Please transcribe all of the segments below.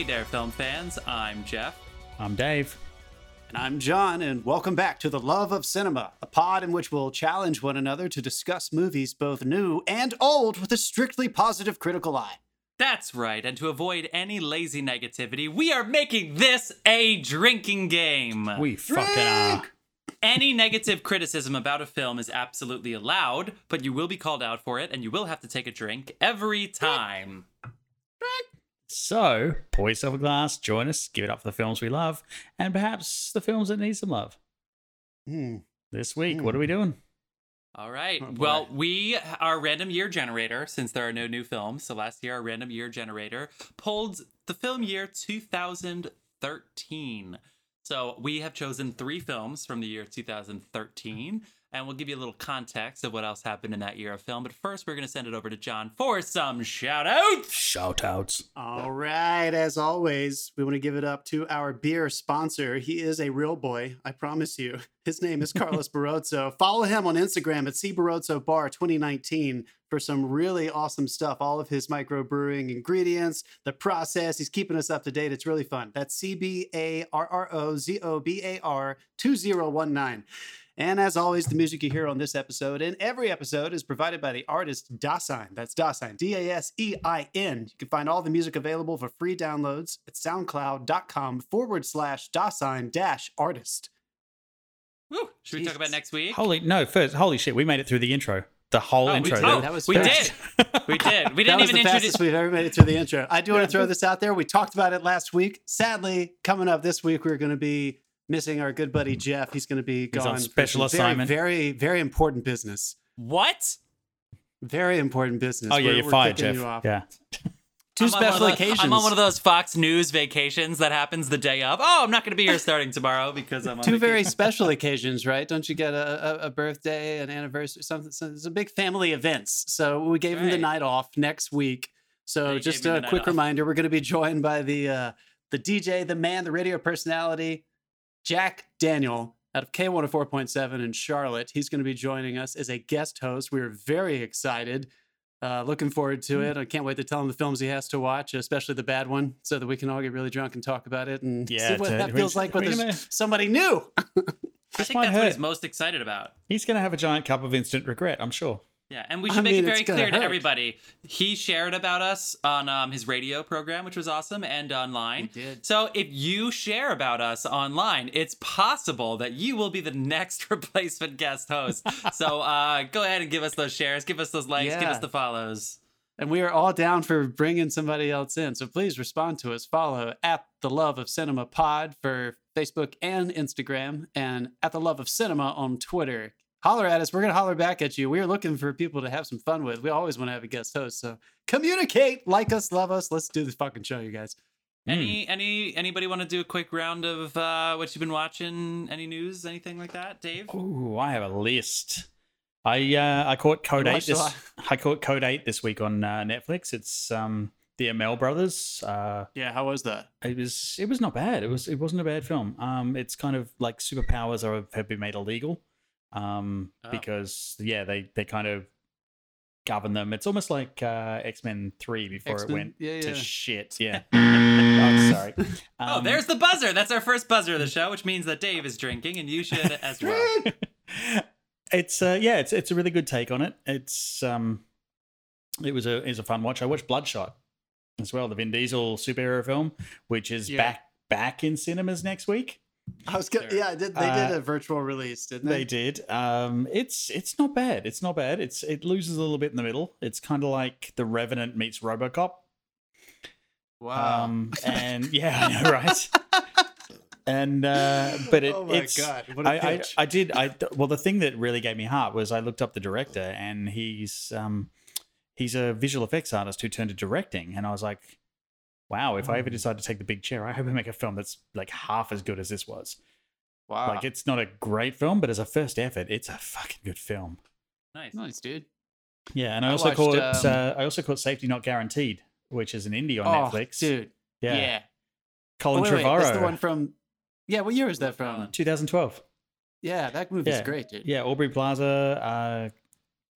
Hey there, film fans. I'm Jeff. I'm Dave. And I'm John, and welcome back to The Love of Cinema, a pod in which we'll challenge one another to discuss movies both new and old with a strictly positive critical eye. That's right, and to avoid any lazy negativity, we are making this a drinking game. We fucking are. Any negative criticism about a film is absolutely allowed, but you will be called out for it and you will have to take a drink every time. So, pour yourself a glass, join us, give it up for the films we love, and perhaps the films that need some love. Hmm. This week, what are we doing? All right. Oh, well, we our random year generator, since there are no new films, so last year our random year generator pulled the film year 2013. So we have chosen three films from the year 2013, and we'll give you a little context of what else happened in that year of film. But first, we're going to send it over to John for some shout outs. Shout outs. All right, as always, we want to give it up to our beer sponsor. He is a real boy, I promise you. His name is Carlos Barrozo. Follow him on Instagram at C Barrozo Bar 2019 for some really awesome stuff. All of his microbrewing ingredients, the process. He's keeping us up to date. It's really fun. That's C B A R R O Z O B A R 2019. And as always, the music you hear on this episode and every episode is provided by the artist Dasein. That's Dasein, D A S E I N. You can find all the music available for free downloads at soundcloud.com forward slash Dasein dash artist. Woo. Should we talk about next week? Holy, no, first, holy shit, we made it through the intro. The whole Oh, we, intro. oh. That was we fast. did. We did. We didn't even the introduce. fastest we've ever made it through the intro. I do want to throw this out there. We talked about it last week. Sadly, coming up this week, we're going to be missing our good buddy Jeff. He's going to be He's on gone. special some very, assignment. Very, very important business. What? Very important business. oh, yeah, We're- you're we're fired, Jeff. you off. Yeah. Two I'm on special those- occasions. I'm on one of those Fox News vacations that happens the day of. Oh, I'm not going to be here starting tomorrow because I'm on Two very special occasions, right? Don't you get a, a, a birthday, an anniversary, something? So it's a big family events. So we gave him the night off next week. So you just a quick off. reminder: we're going to be joined by the uh, the DJ, the man, the radio personality, Jack Daniel out of K104.7 in Charlotte. He's going to be joining us as a guest host. We're very excited. Uh, looking forward Hmm. to it. I can't wait to tell him the films he has to watch, especially the bad one, so that we can all get really drunk and talk about it and Yeah, see what to- that feels just- like when we're there's somebody new. I think might that's what he's most excited about. He's going to have a giant cup of instant regret, I'm sure. Yeah, and we I should make mean, it very gonna clear to everybody. He shared about us on um, his radio program, which was awesome, and online. He did. So if you share about us online, it's possible that you will be the next replacement guest host. so uh, go ahead and give us those shares, give us those likes, give us the follows. And we are all down for bringing somebody else in. So please respond to us. Follow at the Love of Cinema Pod for Facebook and Instagram, and at the Love of Cinema on Twitter. Holler at us. We're gonna holler back at you. We are looking for people to have some fun with. We always want to have a guest host. So communicate, like us, love us. Let's do this fucking show, you guys. Any any anybody want to do a quick round of uh, what you've been watching? Any news? Anything like that, Dave? Oh, I have a list. I uh, I caught Code Eight this. I caught Code Eight this week on uh, Netflix. It's um the Amell brothers. Uh, Yeah, how was that? it was it was not bad. It was it wasn't a bad film. Um, it's kind of like superpowers are have been made illegal. Um, Oh. because yeah, they they kind of govern them. It's almost like uh, X Men Three before X-Men? it went Yeah, to shit. Yeah. oh, sorry. oh, Um, there's the buzzer. That's our first buzzer of the show, which means that Dave is drinking, and you should as well. it's uh yeah it's it's a really good take on it it's um it was a it was a fun watch i watched bloodshot as well the vin diesel superhero film which is Yeah. back back in cinemas next week I was gonna, yeah, did, they Uh, did a virtual release, didn't they they? did. Um it's it's not bad. It's not bad. It's it loses a little bit in the middle. It's kind of like the revenant meets robocop. Wow. um and yeah i know right? And uh but it, oh my it's god, what a I, I. I did I well the thing that really gave me heart was I looked up the director and he's um he's a visual effects artist who turned to directing. And I was like wow if I ever Mm. decide to take the big chair I hope I make a film that's like half as good as this was wow. like it's not a great film but as a first effort it's a fucking good film Nice. nice, dude. yeah and I, I also watched, caught um, uh, I also caught Safety Not Guaranteed which is an indie on oh, Netflix dude. yeah, Yeah. Colin Oh, wait, wait, Trevorrow That's the one from. Yeah, what year is that from? 2012 Yeah, that movie's Yeah. great, dude. Yeah, Aubrey Plaza, uh,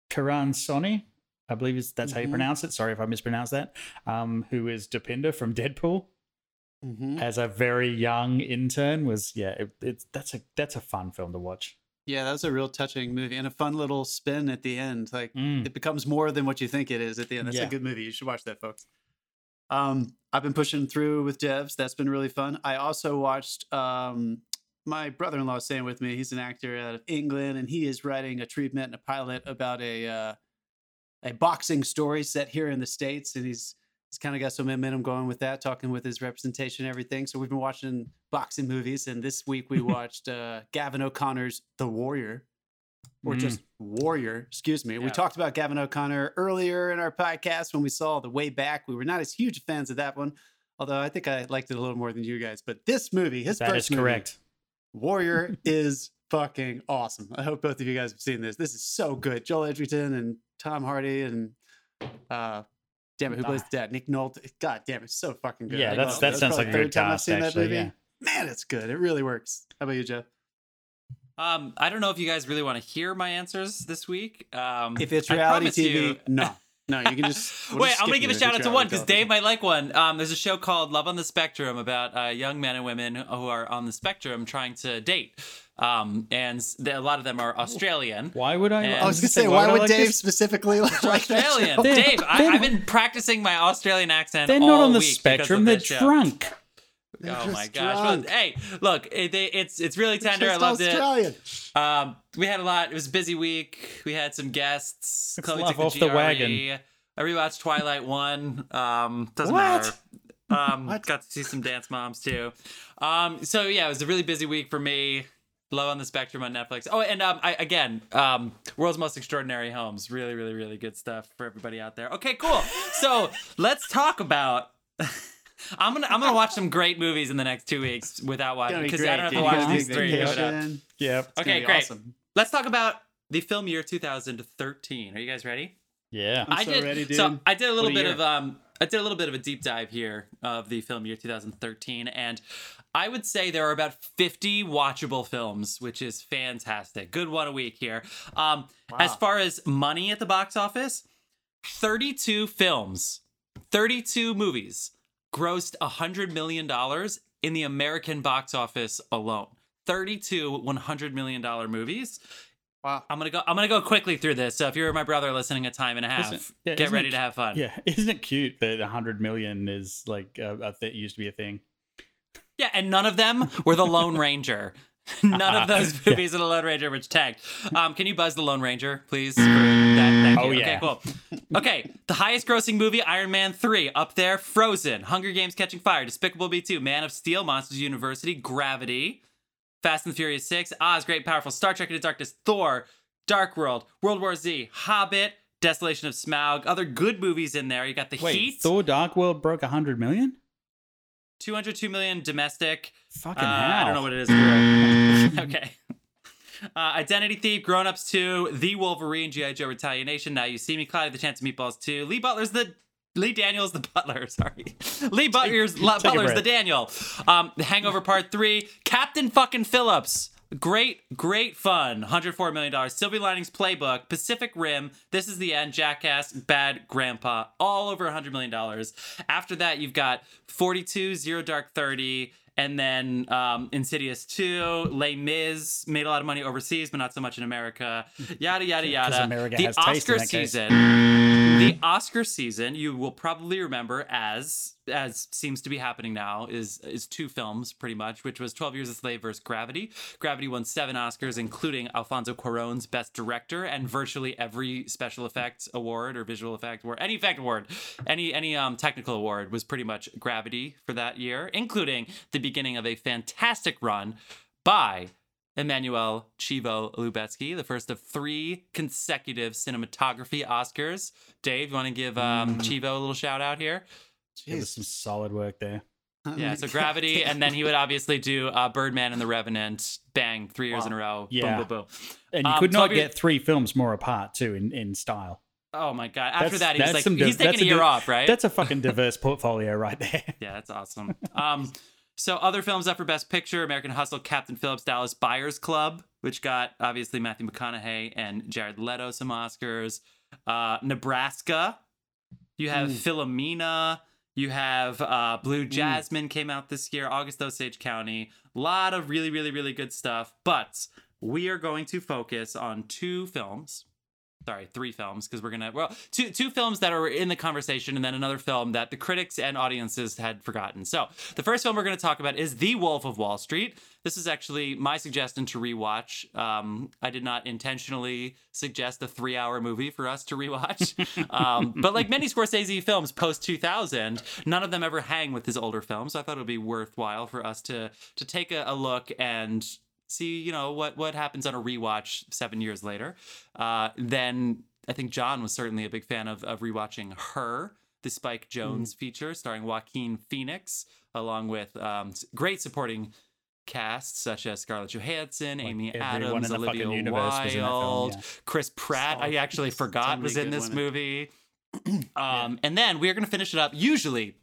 Karan Soni, I believe is that's how you Mhm. pronounce it. Sorry if I mispronounced that. Um, who is Dopinder from Deadpool? Mhm. as a very young intern was yeah, it, it's that's a that's a fun film to watch. Yeah, that was a real touching movie and a fun little spin at the end. Like Mm. it becomes more than what you think it is at the end. That's Yeah. a good movie. You should watch that, folks. Um, I've been pushing through with Devs. That's been really fun. I also watched um, my brother-in-law staying with me. He's an actor out of England, and he is writing a treatment and a pilot about a uh, a boxing story set here in the states, and he's he's kind of got some momentum going with that. Talking with his representation and everything. So we've been watching boxing movies, and this week we watched uh, Gavin O'Connor's The Warrior or Mm. just Warrior, excuse me. We talked about Gavin O'Connor earlier in our podcast when we saw the way back. We were not as huge fans of that one, although I think I liked it a little more than you guys. But this movie, his That first is movie, correct. Warrior, is fucking awesome. I hope both of you guys have seen this. This is so good. Joel Edgerton and Tom Hardy and uh damn it, who plays the dad? Nick Nolte. God damn it, it's so fucking good. Yeah, I that's love that sounds like a the good third time I've cast seen that actually. movie. Yeah. Man, it's good. It really works. How about you, Jeff? Um, I don't know if you guys really want to hear my answers this week. Um, If it's reality promise TV, you- no. No, you can just we'll Wait, just I'm gonna give a shout out to one because. Dave might like one. Um, there's a show called Love on the Spectrum about uh, young men and women who are on the spectrum trying to date. Um, and the, a lot of them are Australian. Why would I? And- I was gonna say, why I would like Dave this? specifically like that Australian. show? They're- Dave, I, they're- I've been practicing my Australian accent. They're all not on the spectrum. They're this show. drunk. They're Oh my gosh! drunk. Well, hey, look, it, they, it's it's really tender. I Just loved it. Australian. Um, we had a lot. It was a busy week. We had some guests. Let's Chloe laugh took the off the wagon. I rewatched Twilight One. Um, doesn't What? matter. Um, What? got to see some dance moms too. Um, so yeah, it was a really busy week for me. Love on the spectrum on Netflix. Oh, and um, I again, um, World's Most Extraordinary Homes. Really, really, really good stuff for everybody out there. Okay, cool. So let's talk about. I'm gonna I'm gonna watch some great movies in the next two weeks without watching gonna be because. I don't have to watch You these three. take Give it up. vacation. Yep. It's gonna Okay, be great. awesome. Let's talk about the film year 2013. Are you guys ready? Yeah. I'm I so did. ready, dude. So I did a little a bit year. of um. I did a little bit of a deep dive here of the film year 2013, and I would say there are about 50 watchable films, which is fantastic. Good one a week here. Um, as far as money at the box office, 32 films, 32 movies grossed $100 million in the American box office alone. 32 $100 million movies. Wow. I'm gonna go. I'm gonna go quickly through this. So if you're my brother listening, a time and a half, Isn't- yeah, get ready it- to have fun. Yeah. Isn't it cute that 100 million is like a, a th- used to be a thing? Yeah, and none of them were the Lone Ranger. none of those Yeah. movies of the Lone Ranger which tagged. Um, can you buzz the Lone Ranger, please? That, Oh, yeah. Okay, cool. Okay, the highest grossing movie, Iron Man 3, up there, Frozen, Hunger Games Catching Fire, Despicable Me 2, Man of Steel, Monsters University, Gravity, Fast and the Furious 6, Oz, Great Powerful, Star Trek Into Darkness, Thor, Dark World, World War Z, Hobbit, Desolation of Smaug, other good movies in there. You got The Wait, Heat, Thor Dark World broke 100 million? 202 million domestic, Fucking Uh, hell. I don't know what it is. okay. Uh, Identity Thief, Grown Ups 2, The Wolverine, G.I. Joe Retaliation, Now You See Me, Cloudy the Chance of Meatballs 2, Lee Butler's the. Lee Daniels the Butler, sorry. Lee Butler's, La- take Butler's the. Daniel. Um, the Hangover Part 3, Captain fucking Phillips. Great, great fun. $104 million. Silver Linings Playbook, Pacific Rim, This is the End, Jackass, Bad Grandpa, all over $100 million. After that, you've got 42, Zero Dark 30, and then um, Insidious 2, Les Mis, made a lot of money overseas, but not so much in America. Yada, yada, yada. America the has taste in Oscar season. The Oscar season, you will probably remember as as seems to be happening now is is two films pretty much, which was 12 Years a Slave versus Gravity. Gravity won 7 Oscars including Alfonso Cuarón's best director and virtually every special effects award or visual effect award, any effect award, any any um technical award was pretty much Gravity for that year, including the beginning of a fantastic run by Emmanuel Chivo Lubezki, the first of three consecutive cinematography Oscars. Dave, you want to give um, Chivo a little shout out here? It was some solid work there. Yeah, so Gravity, and then he would obviously do uh, Birdman and The Revenant, bang, three years in a row. Yeah. Boom, boom, boom. And you Um, could so not if get three films more apart, too, in, in style. Oh my God. After That's- that, he was that's like, some div- he's taking that's a year div- off, right? That's a fucking diverse portfolio right there. Yeah, that's awesome. Um, so other films up for Best Picture: American Hustle, Captain Phillips, Dallas Buyers Club, which got obviously Matthew McConaughey and Jared Leto some Oscars. Uh, Nebraska. You have Philomena. You have uh, Blue Jasmine came out this year, August Osage County. A lot of really, really, really good stuff. But we are going to focus on two films. Sorry, three films because we're gonna well two two films that are in the conversation and then another film that the critics and audiences had forgotten. So the first film we're gonna talk about is The Wolf of Wall Street. This is actually my suggestion to rewatch. Um, I did not intentionally suggest a three-hour movie for us to rewatch, um, but like many Scorsese films post 2000, none of them ever hang with his older films. So I thought it would be worthwhile for us to to take a, a look and see you know what what happens on a rewatch seven years later. Uh, then I think John was certainly a big fan of of rewatching her. The Spike Jonze feature starring Joaquin Phoenix, along with um, great supporting casts such as Scarlett Johansson, Like Amy Adams, Olivia fucking universe was in film, Wilde, yeah. Chris Pratt. I actually forgot was in this movie. um, And then we are going to finish it up. Usually,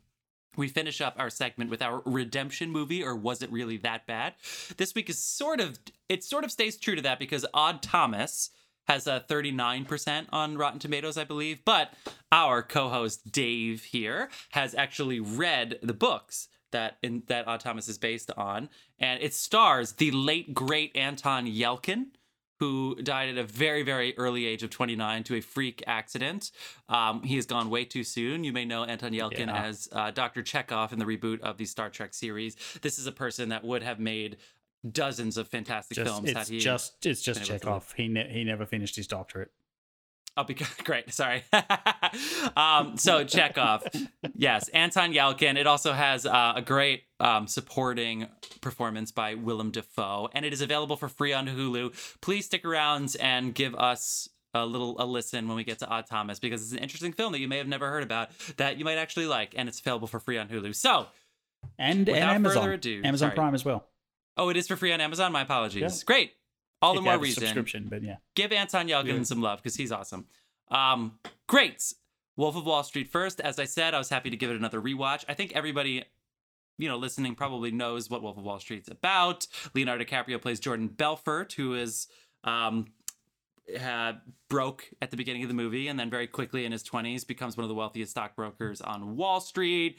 we finish up our segment with our redemption movie, or was it really that bad? This week is sort of it sort of stays true to that because Odd Thomas has a 39% on Rotten Tomatoes, I believe. But our co-host Dave here has actually read the books that in that Odd Thomas is based on, and it stars the late great Anton Yelchin who died at a very, very early age of 29 to a freak accident. Um, he has gone way too soon. You may know Anton Yelchin Yeah. as uh, Dr. Chekhov in the reboot of the Star Trek series. This is a person that would have made dozens of fantastic Just, films. it's had he just it's just Chekhov. He ne- he never finished his doctorate. Oh, because great. Sorry. um, so Chekhov, yes, Anton Yelchin. It also has uh, a great um, supporting performance by Willem Dafoe, and it is available for free on Hulu. Please stick around and give us a little a listen when we get to Odd Thomas because it's an interesting film that you may have never heard about that you might actually like, and it's available for free on Hulu. So, And, and Amazon. ado- Amazon sorry. Prime as well. oh, it is for free on Amazon. My apologies. Yeah. Great. All the more reason. subscription, but yeah. give Anton Yelchin Yeah. some love because he's awesome. Um, great. Wolf of Wall Street first. As I said, I was happy to give it another rewatch. I think everybody, you know, listening probably knows what Wolf of Wall Street's about. Leonardo DiCaprio plays Jordan Belfort, who is um, had broke at the beginning of the movie and then very quickly in his 20s becomes one of the wealthiest stockbrokers on Wall Street.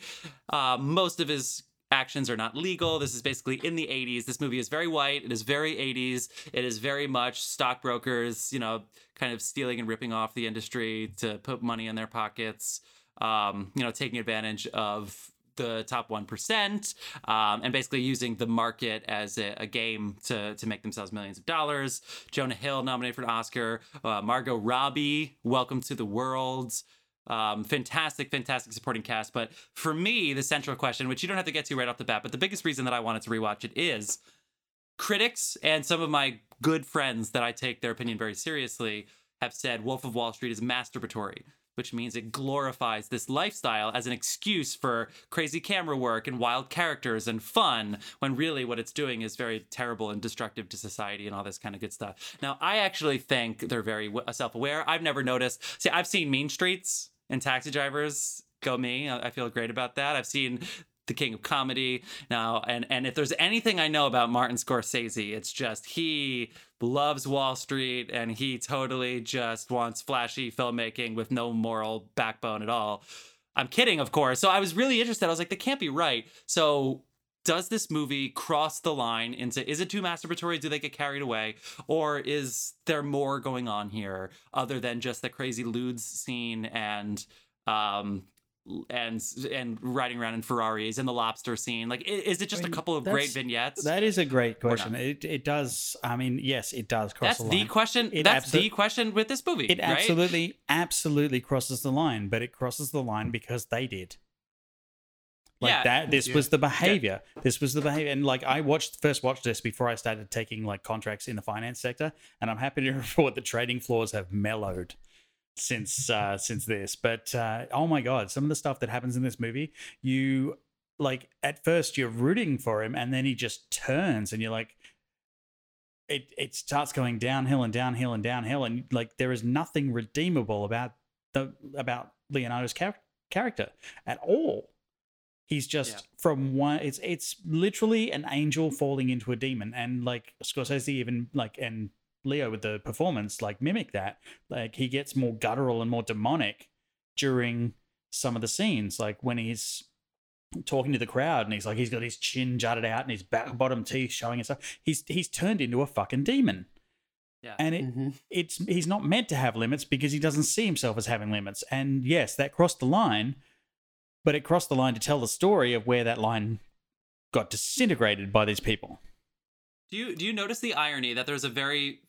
Uh, most of his actions are not legal. This is basically in the 80s. This movie is very white. It is very 80s. It is very much stockbrokers, you know, kind of stealing and ripping off the industry to put money in their pockets, um, you know, taking advantage of the top 1% um, and basically using the market as a, a game to, to make themselves millions of dollars. Jonah Hill nominated for an Oscar. Uh, Margot Robbie, Welcome to the World. Um, fantastic, fantastic supporting cast. But for me, the central question, which you don't have to get to right off the bat, but the biggest reason that I wanted to rewatch it is critics and some of my good friends that I take their opinion very seriously have said Wolf of Wall Street is masturbatory, which means it glorifies this lifestyle as an excuse for crazy camera work and wild characters and fun, when really what it's doing is very terrible and destructive to society and all this kind of good stuff. Now, I actually think they're very self-aware. I've never noticed. See, I've seen Mean Streets and Taxi Drivers. Go me! I feel great about that. I've seen the king of comedy now and and if there's anything i know about martin scorsese it's just he loves wall street and he totally just wants flashy filmmaking with no moral backbone at all i'm kidding of course so i was really interested i was like that can't be right so does this movie cross the line into is it too masturbatory do they get carried away or is there more going on here other than just the crazy ludes scene and um and and riding around in Ferraris and the lobster scene. Like, is it just I mean, a couple of great vignettes? That is a great question. It it does. I mean, yes, it does cross That's the the line. question. It that's the question with this movie. It right? absolutely, absolutely crosses the line, but it crosses the line because they did. Like Yeah. that. This Yeah. was the behavior. This was the behavior, and like I watched first watched this before I started taking like contracts in the finance sector, and I'm happy to report the trading floors have mellowed since uh since this. But uh oh my god, some of the stuff that happens in this movie, you like at first you're rooting for him, and then he just turns, and you're like, it it starts going downhill and downhill and downhill, and like there is nothing redeemable about the about Leonardo's char- character at all. He's just Yeah. from one. It's it's literally an angel falling into a demon, and like Scorsese even like and Leo with the performance like mimic that. Like he gets more guttural and more demonic during some of the scenes, like when he's talking to the crowd and he's like he's got his chin jutted out and his back bottom teeth showing and stuff. He's he's turned into a fucking demon. Yeah. And it, Mhm. it's he's not meant to have limits because he doesn't see himself as having limits. And yes, that crossed the line, but it crossed the line to tell the story of where that line got disintegrated by these people. Do you do you notice the irony that there's a very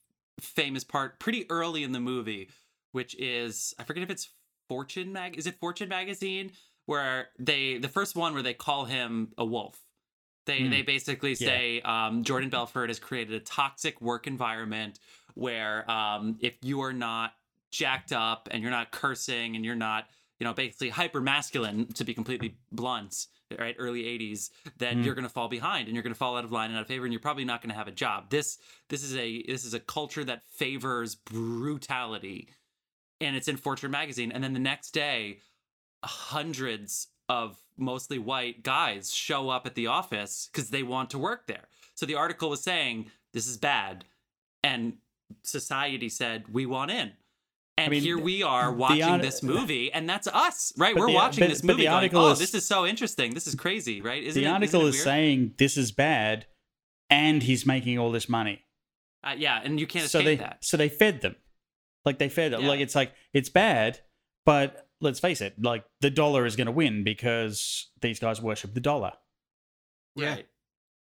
famous part pretty early in the movie, which is I forget if it's Fortune mag is it Fortune magazine where they the first one where they call him a wolf. They Hmm. they basically say um, Jordan Belfort has created a toxic work environment where um, if you are not jacked up and you're not cursing and you're not you know basically hyper masculine to be completely blunt right early 80s then Hmm. you're going to fall behind and you're going to fall out of line and out of favor and you're probably not going to have a job. This this is a this is a culture that favors brutality and it's in fortune magazine. And then the next day hundreds of mostly white guys show up at the office because they want to work there. So the article was saying this is bad. And society said we want in and mean, here we are watching art- this movie and that's us right But we're the- watching but- this but the movie going, article oh is- this is so interesting this is crazy right isn't the it- isn't article it is weird? saying this is bad, and he's making all this money. uh, yeah and you can't so escape they that so they fed them, like they fed them. Yeah. Like it's like it's bad, but let's face it, like the dollar is going to win because these guys worship the dollar. Yeah. right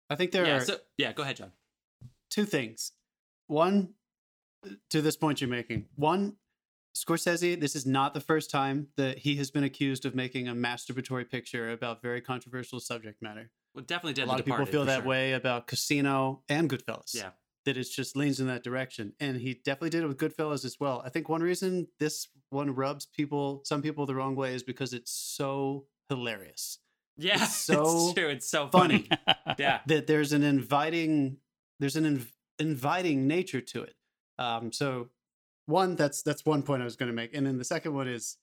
I think there yeah are so yeah go ahead john two things. One, to this point you're making. One, Scorsese, this is not the first time that he has been accused of making a masturbatory picture about very controversial subject matter. well definitely did a The lot of people feel that sure. way about Casino and Goodfellas. yeah That it just leans in that direction. And he definitely did it with Goodfellas as well. I think one reason this one rubs people, some people the wrong way is because it's so hilarious. yeah It's so it's true it's so funny. funny yeah that there's an inviting there's an inv- inviting nature to it um so one that's that's one point i was going to make and then the second one is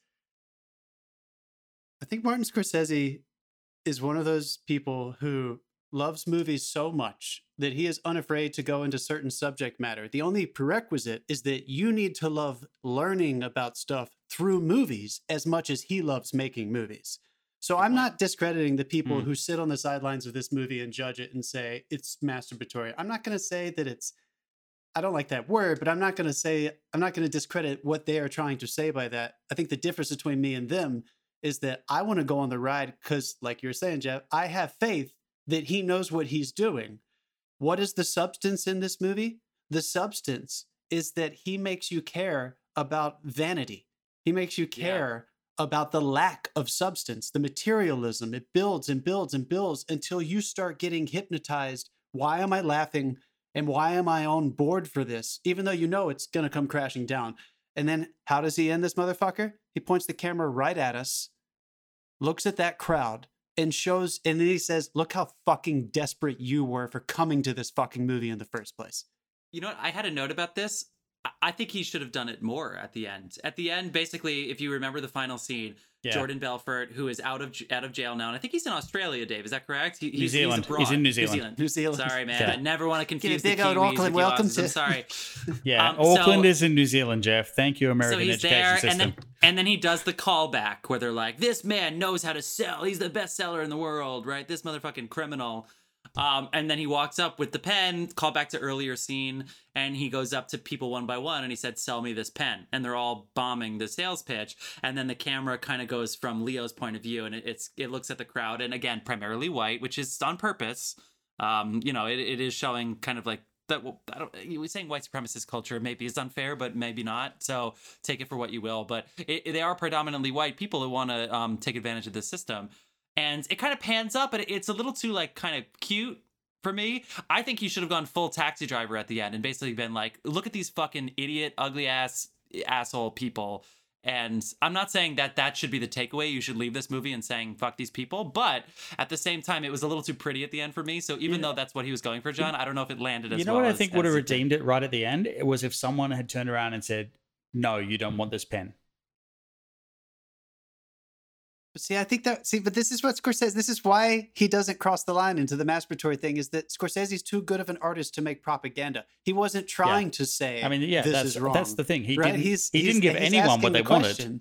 i think martin scorsese is one of those people who loves movies so much that he is unafraid to go into certain subject matter the only prerequisite is that you need to love learning about stuff through movies as much as he loves making movies so I'm not discrediting the people Hmm. who sit on the sidelines of this movie and judge it and say it's masturbatory. I'm not going to say that it's I don't like that word, but I'm not going to say I'm not going to discredit what they are trying to say by that. I think the difference between me and them is that I want to go on the ride cuz like you're saying Jeff, I have faith that he knows what he's doing. What is the substance in this movie? The substance is that he makes you care about vanity. He makes you Yeah. care about the lack of substance, the materialism. It builds and builds and builds until you start getting hypnotized. Why am I laughing? And why am I on board for this? Even though you know it's going to come crashing down. And then how does he end this motherfucker? He points the camera right at us, looks at that crowd, and shows, and then he says, Look how fucking desperate you were for coming to this fucking movie in the first place. You know what? I had a note about this. I- I think he should have done it more at the end. At the end, basically, if you remember the final scene, Yeah. Jordan Belfort, who is out of out of jail now, and I think he's in Australia. Dave, is that correct? He, New he's, Zealand. He's. He's in New Zealand. New Zealand. Sorry, man. Yeah. I never want to confuse the big old Kiwis Auckland. with Welcome to- I'm sorry. Yeah, Um, so- Auckland is in New Zealand, Jeff. Thank you, American so he's education there, system. and then and then he does the callback where they're like, "This man knows how to sell. He's the best seller in the world, right? This motherfucking criminal." Um, and then he walks up with the pen, call back to earlier scene, and he goes up to people one by one and he said, Sell me this pen. And they're all bombing the sales pitch. And then the camera kind of goes from Leo's point of view and it, it's it looks at the crowd, and again, primarily white, which is on purpose. Um, you know, it, it is showing kind of like that well, I don't were saying white supremacist culture maybe is unfair, but maybe not. So take it for what you will. But it, they are predominantly white people who want to um, take advantage of this system and it kind of pans up, but it's a little too like kind of cute for me. I think you should have gone full taxi driver at the end and basically been like, look at these fucking idiot, ugly ass asshole people. And I'm not saying that that should be the takeaway. You should leave this movie and saying fuck these people, but at the same time, it was a little too pretty at the end for me. So even Yeah. though that's what he was going for, John, I don't know if it landed as you know well what I as- think would have as it did. redeemed it right at the end? It was if someone had turned around and said, "No, you don't want this pen." But see, I think that see, but this is what Scorsese. This is why he doesn't cross the line into the masturbatory thing. Is that Scorsese's too good of an artist to make propaganda? He wasn't trying to say. I mean, yeah, this that's is wrong. that's the thing. He right? didn't. He's he he's- didn't give anyone what they the wanted.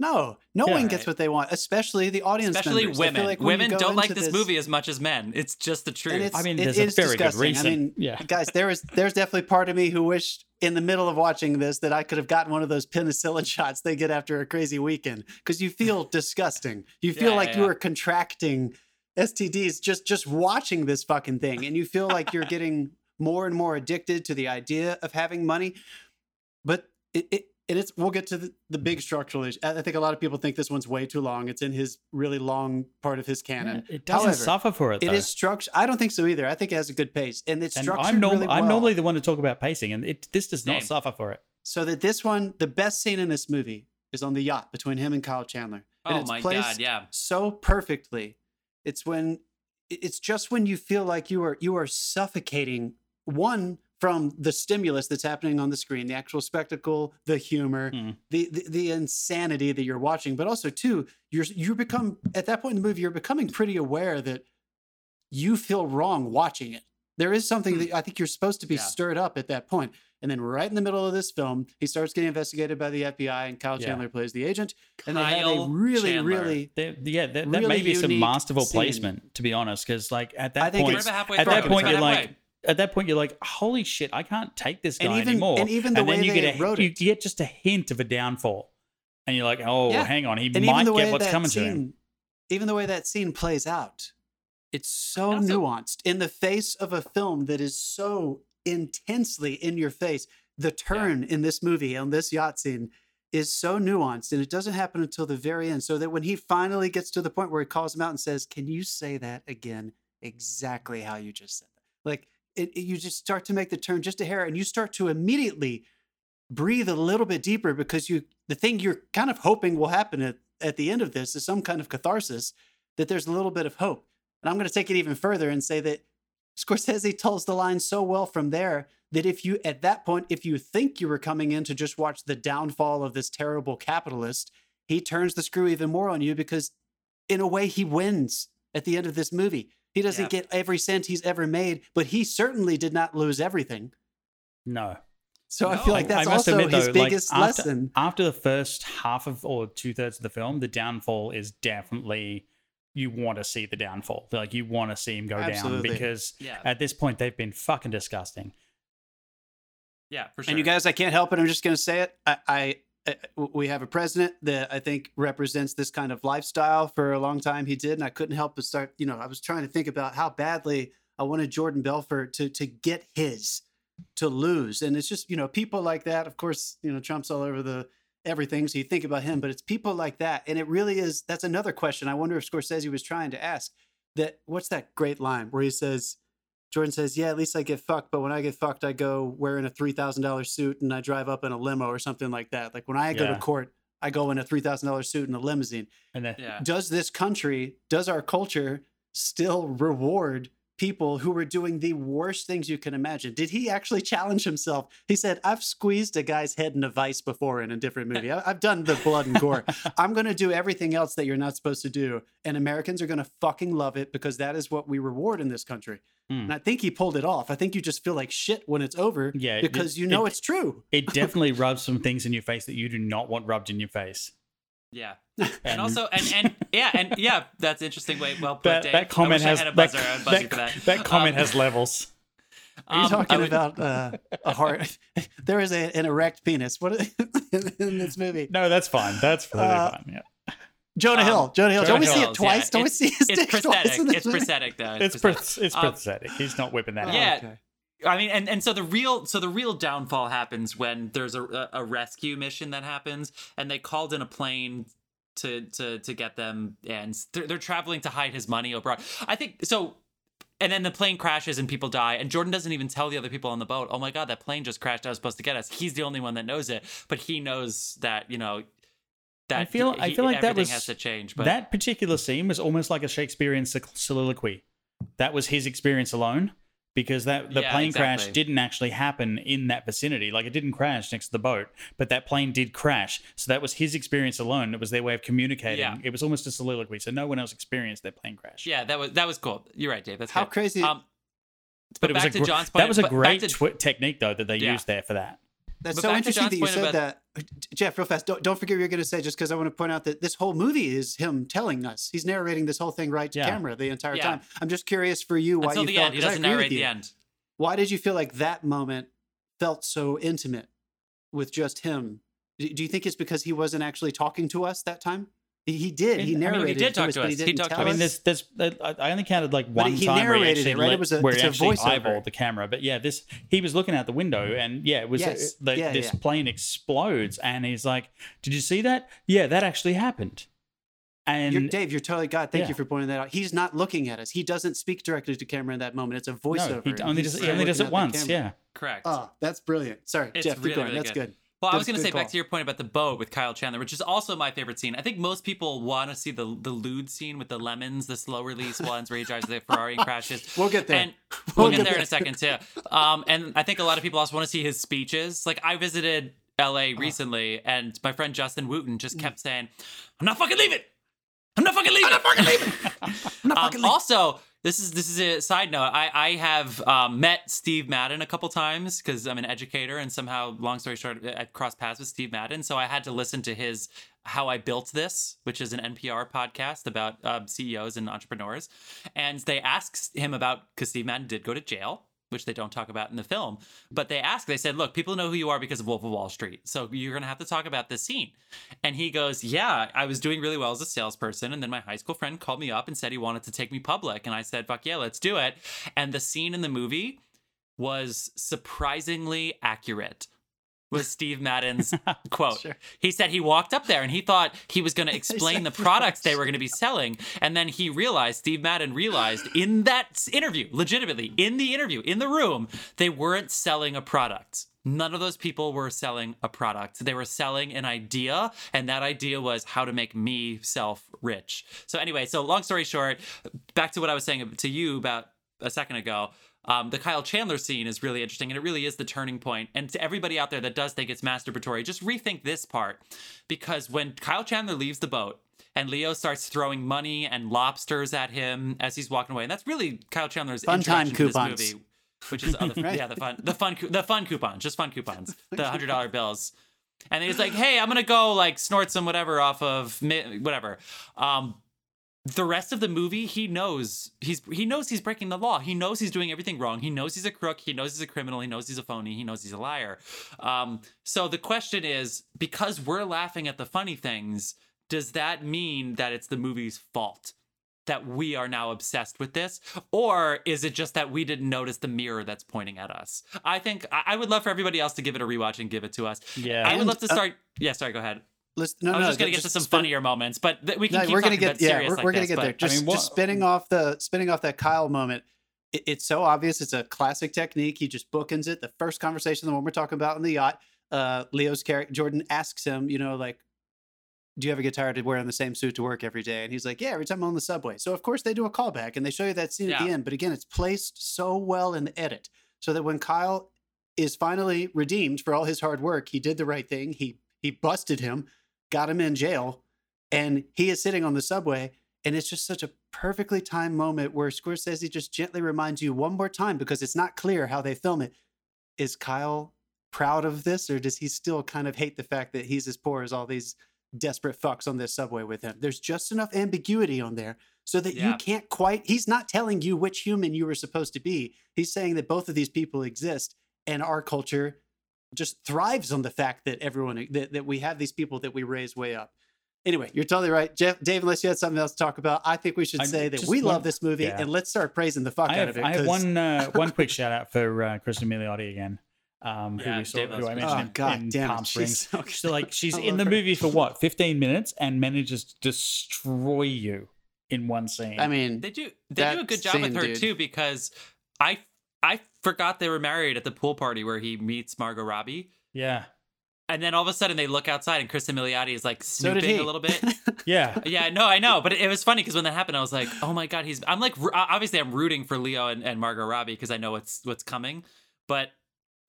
Question. No, no Yeah. one gets what they want, especially the audience. Especially members. Women. like women don't like into this, movie as much as men. It's just the truth. I mean, it a is very good disgusting. reason. I mean, Yeah. guys, there is there's definitely part of me who wished in the middle of watching this that I could have gotten one of those penicillin shots they get after a crazy weekend because you feel disgusting. You feel Yeah, like yeah, you are contracting STDs just just watching this fucking thing, and you feel like you're getting more and more addicted to the idea of having money. But it, it and it's we'll get to the, the big mm. structural issue. I I think a lot of people think this one's way too long. It's in his really long part of his canon. it doesn't However, suffer for it. It though. is structured. I don't think so either. I think it has a good pace, and it's And structured I'm, norm- really well. I'm normally the one to talk about pacing, and it, this does not Same. suffer for it. so that this one, the best scene in this movie is on the yacht between him and Kyle Chandler. And oh it's my placed god, yeah. so perfectly. It's when it's just when you feel like you are you are suffocating one from the stimulus that's happening on the screen, the actual spectacle, the humor, Mm. the, the the insanity that you're watching, but also too, you're you become at that point in the movie, you're becoming pretty aware that you feel wrong watching it. There is something Hmm. that I think you're supposed to be Yeah. stirred up at that point. And then right in the middle of this film, he starts getting investigated by the FBI, and Kyle Yeah. Chandler plays the agent. And they have a Kyle really, Chandler. really There- yeah, that, that Really may be some masterful scene. placement, to be honest. Because like at that I think point, it's- We're about halfway at that point you're halfway. like, at that point you're like, holy shit, I can't take this guy And even- anymore. and even the then way you they get a wrote you it. get just a hint of a downfall, and you're like, oh, Yeah. hang on, he and might even the way get what's coming scene, to him. even the way that scene plays out, it's so And nuanced in the face of a film that is so intensely in your face. The turn in this movie on this yacht scene is so nuanced, and it doesn't happen until the very end. So that when he finally gets to the point where he calls him out and says, "Can you say that again, exactly how you just said that?" Like it, it- you just start to make the turn just a hair, and you start to immediately breathe a little bit deeper because you the thing you're kind of hoping will happen at, at the end of this is some kind of catharsis that there's a little bit of hope. And i'm going to take it even further and say that scorsese tells the line so well from there that if you at that point if you think you were coming in to just watch the downfall of this terrible capitalist he turns the screw even more on you because in a way he wins at the end of this movie he doesn't Yeah. get every cent he's ever made but he certainly did not lose everything No, so i feel like that's I must also admit, his biggest like, after, lesson After the first half of or two thirds of the film, the downfall is definitely you want to see the downfall. Like you want to see him go Absolutely. down because Yeah. at this point they've been fucking disgusting. Yeah, for sure. And you guys, I can't help it. I'm just going to say it. I, I, I, Uh, we have a president that I think represents this kind of lifestyle for a long time. He did, and I couldn't help but start. You know, I was trying to think about how badly I wanted Jordan Belfort to to get his to lose, and it's just you know people like that. Of course, you know Trump's all over the everything, so you think about him, but it's people like that, and it really is. That's another question. I wonder if Scorsese was trying to ask that. What's that great line where he says? Jordan says, "Yeah, at least I get fucked, but when I get fucked, I go wearing a three thousand dollars suit and I drive up in a limo or something like that. Like when I go Yeah. to court, I go in a three thousand dollars suit and a limousine. And then yeah. Does this country, does our culture still reward people who were doing the worst things you can imagine? Did he actually challenge himself? He said, "I've squeezed a guy's head in a vice before in a different movie. I- I've done the blood and gore. I'm going to do everything else that you're not supposed to do, and Americans are going to fucking love it because that is what we reward in this country." Hmm. And I think he pulled it off. I think you just feel like shit when it's over Yeah, it- because you know it- it's true. it definitely rubs some things in your face that you do not want rubbed in your face. Yeah. And, And also, and and yeah, and yeah, that's interesting way. Well put, that, Dave. that comment I wish I has a that, buzzer. I'd buzz that, for that. that comment Um, has levels. Are you um, talking would- about uh, a heart? there is a, an erect penis. What in this movie? No, that's fine. That's totally Uh, fine. Yeah. Jonah Um, Hill. Jonah Hill. Don't we see it twice? yeah. Don't we see his It's dick twice prosthetic. in this It's movie? prosthetic though. It's prosthetic. pro- it's Um. He's not whipping that Oh, out. Yeah. okay. I mean, and, and so the real so the real downfall happens when there's a, a a rescue mission that happens, and they called in a plane to to to get them, and they're, they're traveling to hide his money abroad. I think so. And then the plane crashes and people die, and Jordan doesn't even tell the other people on the boat. Oh my god, that plane just crashed! I was supposed to get us. He's the only one that knows it, but he knows that you know that I feel- he- I feel like that everything was- has to change. But that particular scene was almost like a Shakespearean sol- soliloquy. That was his experience alone because that the Yeah, plane crash didn't actually happen in that vicinity. Like it didn't crash next to the boat, but that plane did crash. So that was his experience alone. It was their way of communicating. Yeah. It was almost a soliloquy. So no one else experienced that plane crash. yeah, that was that was cool. You're right, Dave. That's How good. crazy! Um, but it was back a to gr- John's point. that was a great to- twi- technique though that they Yeah. used there for that. That's but so interesting that you said about- that. Uh, Jeff, real fast. Don't don't forget what you're going to say. Just because I want to point out that this whole movie is him telling us. He's narrating this whole thing right to Yeah. camera the entire Yeah. time. I'm just curious for you why Until you the felt. end. He doesn't narrate the end. Why did you feel like that moment felt so intimate with just him? Do you think it's because he wasn't actually talking to us that time? He- He did. I He mean, he did it to talk us, to but he us. He didn't talked to tell I mean, there's, there's, uh, I I only counted like one he time where he narrated actually it, right? It was a- where he a actually voiceover. eyeballed the camera. But yeah, this he was looking out the window, and yeah, it was Yes. the, Yeah, this yeah. plane explodes, and he's like, "Did you see that? Yeah, that actually happened." And You're, Dave, you're totally God. Thank Yeah. you for pointing that out. He's not looking at us. He doesn't speak directly to camera in that moment. It's a no, voiceover. he only does, he only does it once. Yeah, Correct. Oh, that's brilliant. Sorry, It's Jeff, keep going. really that's good. good. Well, I was going to say back to your point about the boat with Kyle Chandler, which is also my favorite scene. I think most people want to see the the lewd scene with the lemons, the slow release ones where he drives the Ferrari and crashes. We'll get there. And we'll, We'll get, get there in a second too. Um, and I think a lot of people also want to see his speeches. Like I visited LA recently, and my friend Justin Wooten just kept saying, "I'm not fucking leaving. I'm not fucking leaving. I'm not fucking leaving." I'm not Um, fucking leaving. also, this is this is a side note. I I have um, met Steve Madden a couple times because I'm an educator, and somehow, long story short, I crossed paths with Steve Madden. So I had to listen to his "How I Built This," which is an NPR podcast about uh, CEOs and entrepreneurs, and they asked him about because Steve Madden did go to jail. Which they don't talk about in the film, but they asked. They said, "Look, people know who you are because of Wolf of Wall Street, so you're gonna have to talk about this scene." And he goes, Yeah, I was doing really well as a salesperson. And then my high school friend called me up and said he wanted to take me public. And I said, Fuck yeah, let's do it. And the scene in the movie was surprisingly accurate. Was Steve Madden's quote. Sure. He said he walked up there and he thought he was going to explain the products they were going to be selling. And then he realized, Steve Madden realized in that interview, legitimately, in the interview, in the room, they weren't selling a product. None of those people were selling a product. They were selling an idea, and that idea was how to make me self rich. So, anyway, so long story short, back to what I was saying to you about a second ago. Um, the Kyle Chandler scene is really interesting, and it really is the turning point. And to everybody out there that does think it's masturbatory, just rethink this part. Because when Kyle Chandler leaves the boat and Leo starts throwing money and lobsters at him as he's walking away, and that's really Kyle Chandler's Fun time coupons. this movie, which is other, Right. yeah, the fun, the fun, the fun coupons, just fun coupons, the hundred dollar bills. And he's like, "Hey, I'm gonna go like snort some whatever off of mi- whatever." Um, the rest of the movie he knows he's he knows he's breaking the law. He knows he's doing everything wrong. He knows he's a crook. He knows he's a criminal. He knows he's a phony. He knows he's a liar. Um, so the question is because we're laughing at the funny things does that mean that it's the movie's fault that we are now obsessed with this? Or is it just that we didn't notice the mirror that's pointing at us? I think i I would love for everybody else to give it a rewatch and give it to us. Yeah. i would And, love to uh, start yeah sorry go ahead Let's, no, i was no, just gonna get to some spin- funnier moments but th- we can No, keep we're gonna get yeah, serious we're, like we're gonna this, get but- there. Just, mean, what- just spinning off the spinning off that Kyle moment. It, it's so obvious. It's a classic technique. He just bookends it. The first conversation, the one we're talking about in the yacht. Uh, Leo's character Jordan asks him, you know, like, do you ever get tired of wearing the same suit to work every day? And he's like, yeah, every time I'm on the subway. So of course they do a callback and they show you that scene at the end. But again, it's placed so well in the edit so that when Kyle is finally redeemed for all his hard work, he did the right thing. He he busted him, got him in jail, and he is sitting on the subway. And it's just such a perfectly timed moment where Scorsese just gently reminds you one more time because it's not clear how they film it. Is Kyle proud of this, or does he still kind of hate the fact that he's as poor as all these desperate fucks on this subway with him? There's just enough ambiguity on there so that you can't quite. He's not telling you which human you were supposed to be. He's saying that both of these people exist, and our culture just thrives on the fact that everyone that, that we have these people that we raise way up. Anyway, you're totally right, Jeff. Dave, unless you had something else to talk about, I think we should I- say that we one- love this movie yeah. and let's start praising the fuck I out of it. I have 'cause- one uh, one quick shout out for uh, Kristen Milioti again, um, who Yeah, we saw, Dave who I mentioned Oh, in, God in damn it, Palm she's Springs. so So like she's in the her. movie for what, fifteen minutes, and manages to destroy you in one scene. I mean, They do they do a good job with her dude. too because I I forgot they were married at the pool party where he meets Margot Robbie. yeah, And then all of a sudden they look outside and Chris Milioti is like snooping he a little bit. yeah. yeah, no, I know, but it, it was funny because when that happened, I was like, "Oh my god, he's." I'm like, r- obviously, I'm rooting for Leo and, and Margot Robbie because I know what's what's coming. But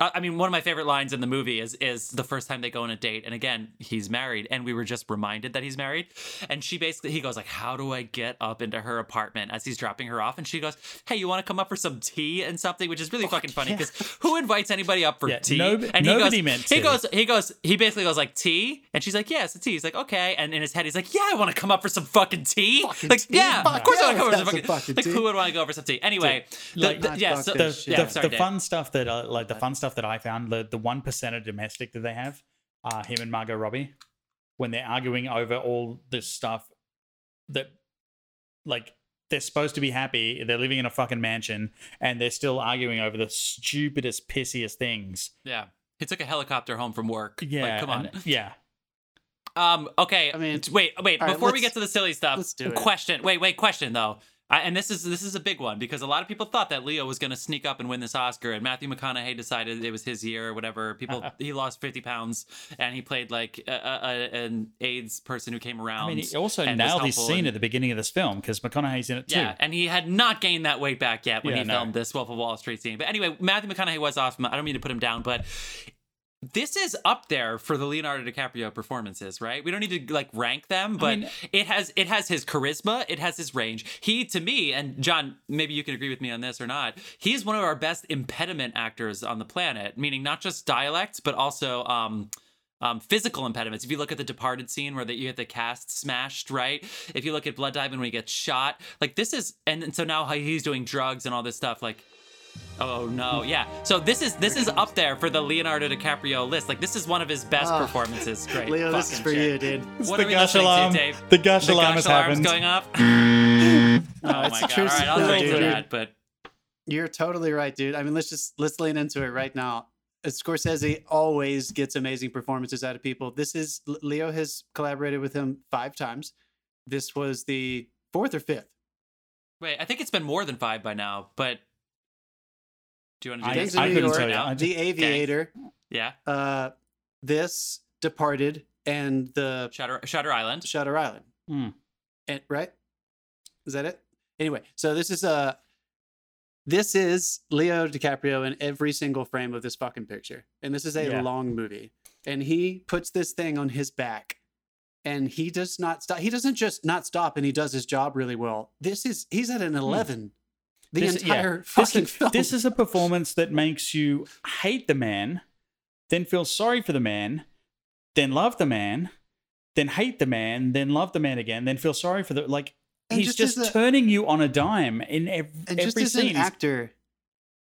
I mean, one of my favorite lines in the movie is is the first time they go on a date, and again, he's married, and we were just reminded that he's married, and she basically he goes like, "How do I get up into her apartment?" As he's dropping her off, and she goes, "Hey, you want to come up for some tea and something?" Which is really fucking funny because who invites anybody up for Yeah, tea? no- and he nobody goes, meant he goes, he goes, he basically goes like tea, and she's like, "Yeah, it's tea." He's like, "Okay," and in his head, he's like, "Yeah, I want to come up for some fucking tea." Fucking like, tea? yeah, Fuck of course I want to come up for some fucking, fucking like, who would want to go for some tea? Anyway, the- the- yeah, so, the, yeah, sorry, the Dave. fun stuff that uh, like the fun stuff that I found the the one percent of domestic that they have, uh, him and Margot Robbie, when they're arguing over all this stuff that like they're supposed to be happy, they're living in a fucking mansion, and they're still arguing over the stupidest, pissiest things. Yeah. He took a helicopter home from work. Yeah, Like, come on. and- yeah. Um, okay. I mean- wait, wait, All right, before we get to the silly stuff, let's do it. question. Wait, wait, question though. I, and this is this is a big one because a lot of people thought that Leo was going to sneak up and win this Oscar, and Matthew McConaughey decided it was his year or whatever. People, he lost fifty pounds, and he played like a, a, a- an AIDS person who came around. I mean, he also nailed his scene and- at the beginning of this film because McConaughey's in it too. Yeah, and he had not gained that weight back yet when Yeah, he no. filmed this Wolf of Wall Street scene. But anyway, Matthew McConaughey was awesome. I don't mean to put him down, but this is up there for the Leonardo DiCaprio performances, right? We don't need to like rank them, but mean- it has it has his charisma, it has his range. He to me, and John, maybe you can agree with me on this or not. He's one of our best impediment actors on the planet, meaning not just dialects, but also um um, physical impediments. If you look at the Departed scene where the, you get the cast smashed, right? If you look at Blood Diamond when he gets shot, like this is, and, and so now how he's doing drugs and all this stuff, like, oh no, yeah. So this is this is up there for the Leonardo DiCaprio list. Like this is one of his best Ah. performances. Great, Leo, this is for shit. you, dude. What the are we gush listening alarm. to, Dave? The gush The alarm gush has alarm's happened. going off. oh my it's a god! true All right, I'll no, drink to that. But You're totally right, dude. I mean, let's just let's lean into it right now. Uh, Scorsese always gets amazing performances out of people. This is Leo has collaborated with him five times. This was the fourth or fifth. wait, I think it's been more than five by now. But do you want to do I, this Gangs of I New couldn't York, tell you. now? Just- The Aviator, Yeah, uh, this Departed, and the Shutter Shutter Island. Shutter Island. Hmm. And, right? Is that it? Anyway, so this is uh this is Leo DiCaprio in every single frame of this fucking picture. And this is a Yeah. long movie. And he puts this thing on his back. And he does not stop. He doesn't just not stop and he does his job really well. This is he's at an 11 the. This- entire This fucking is, film. this is a performance that makes you hate the man, then feel sorry for the man, then love the man, then hate the man, then love the man again, then feel sorry for the like. And he's just just, a- turning you on a dime in ev- and every just as scene. an actor,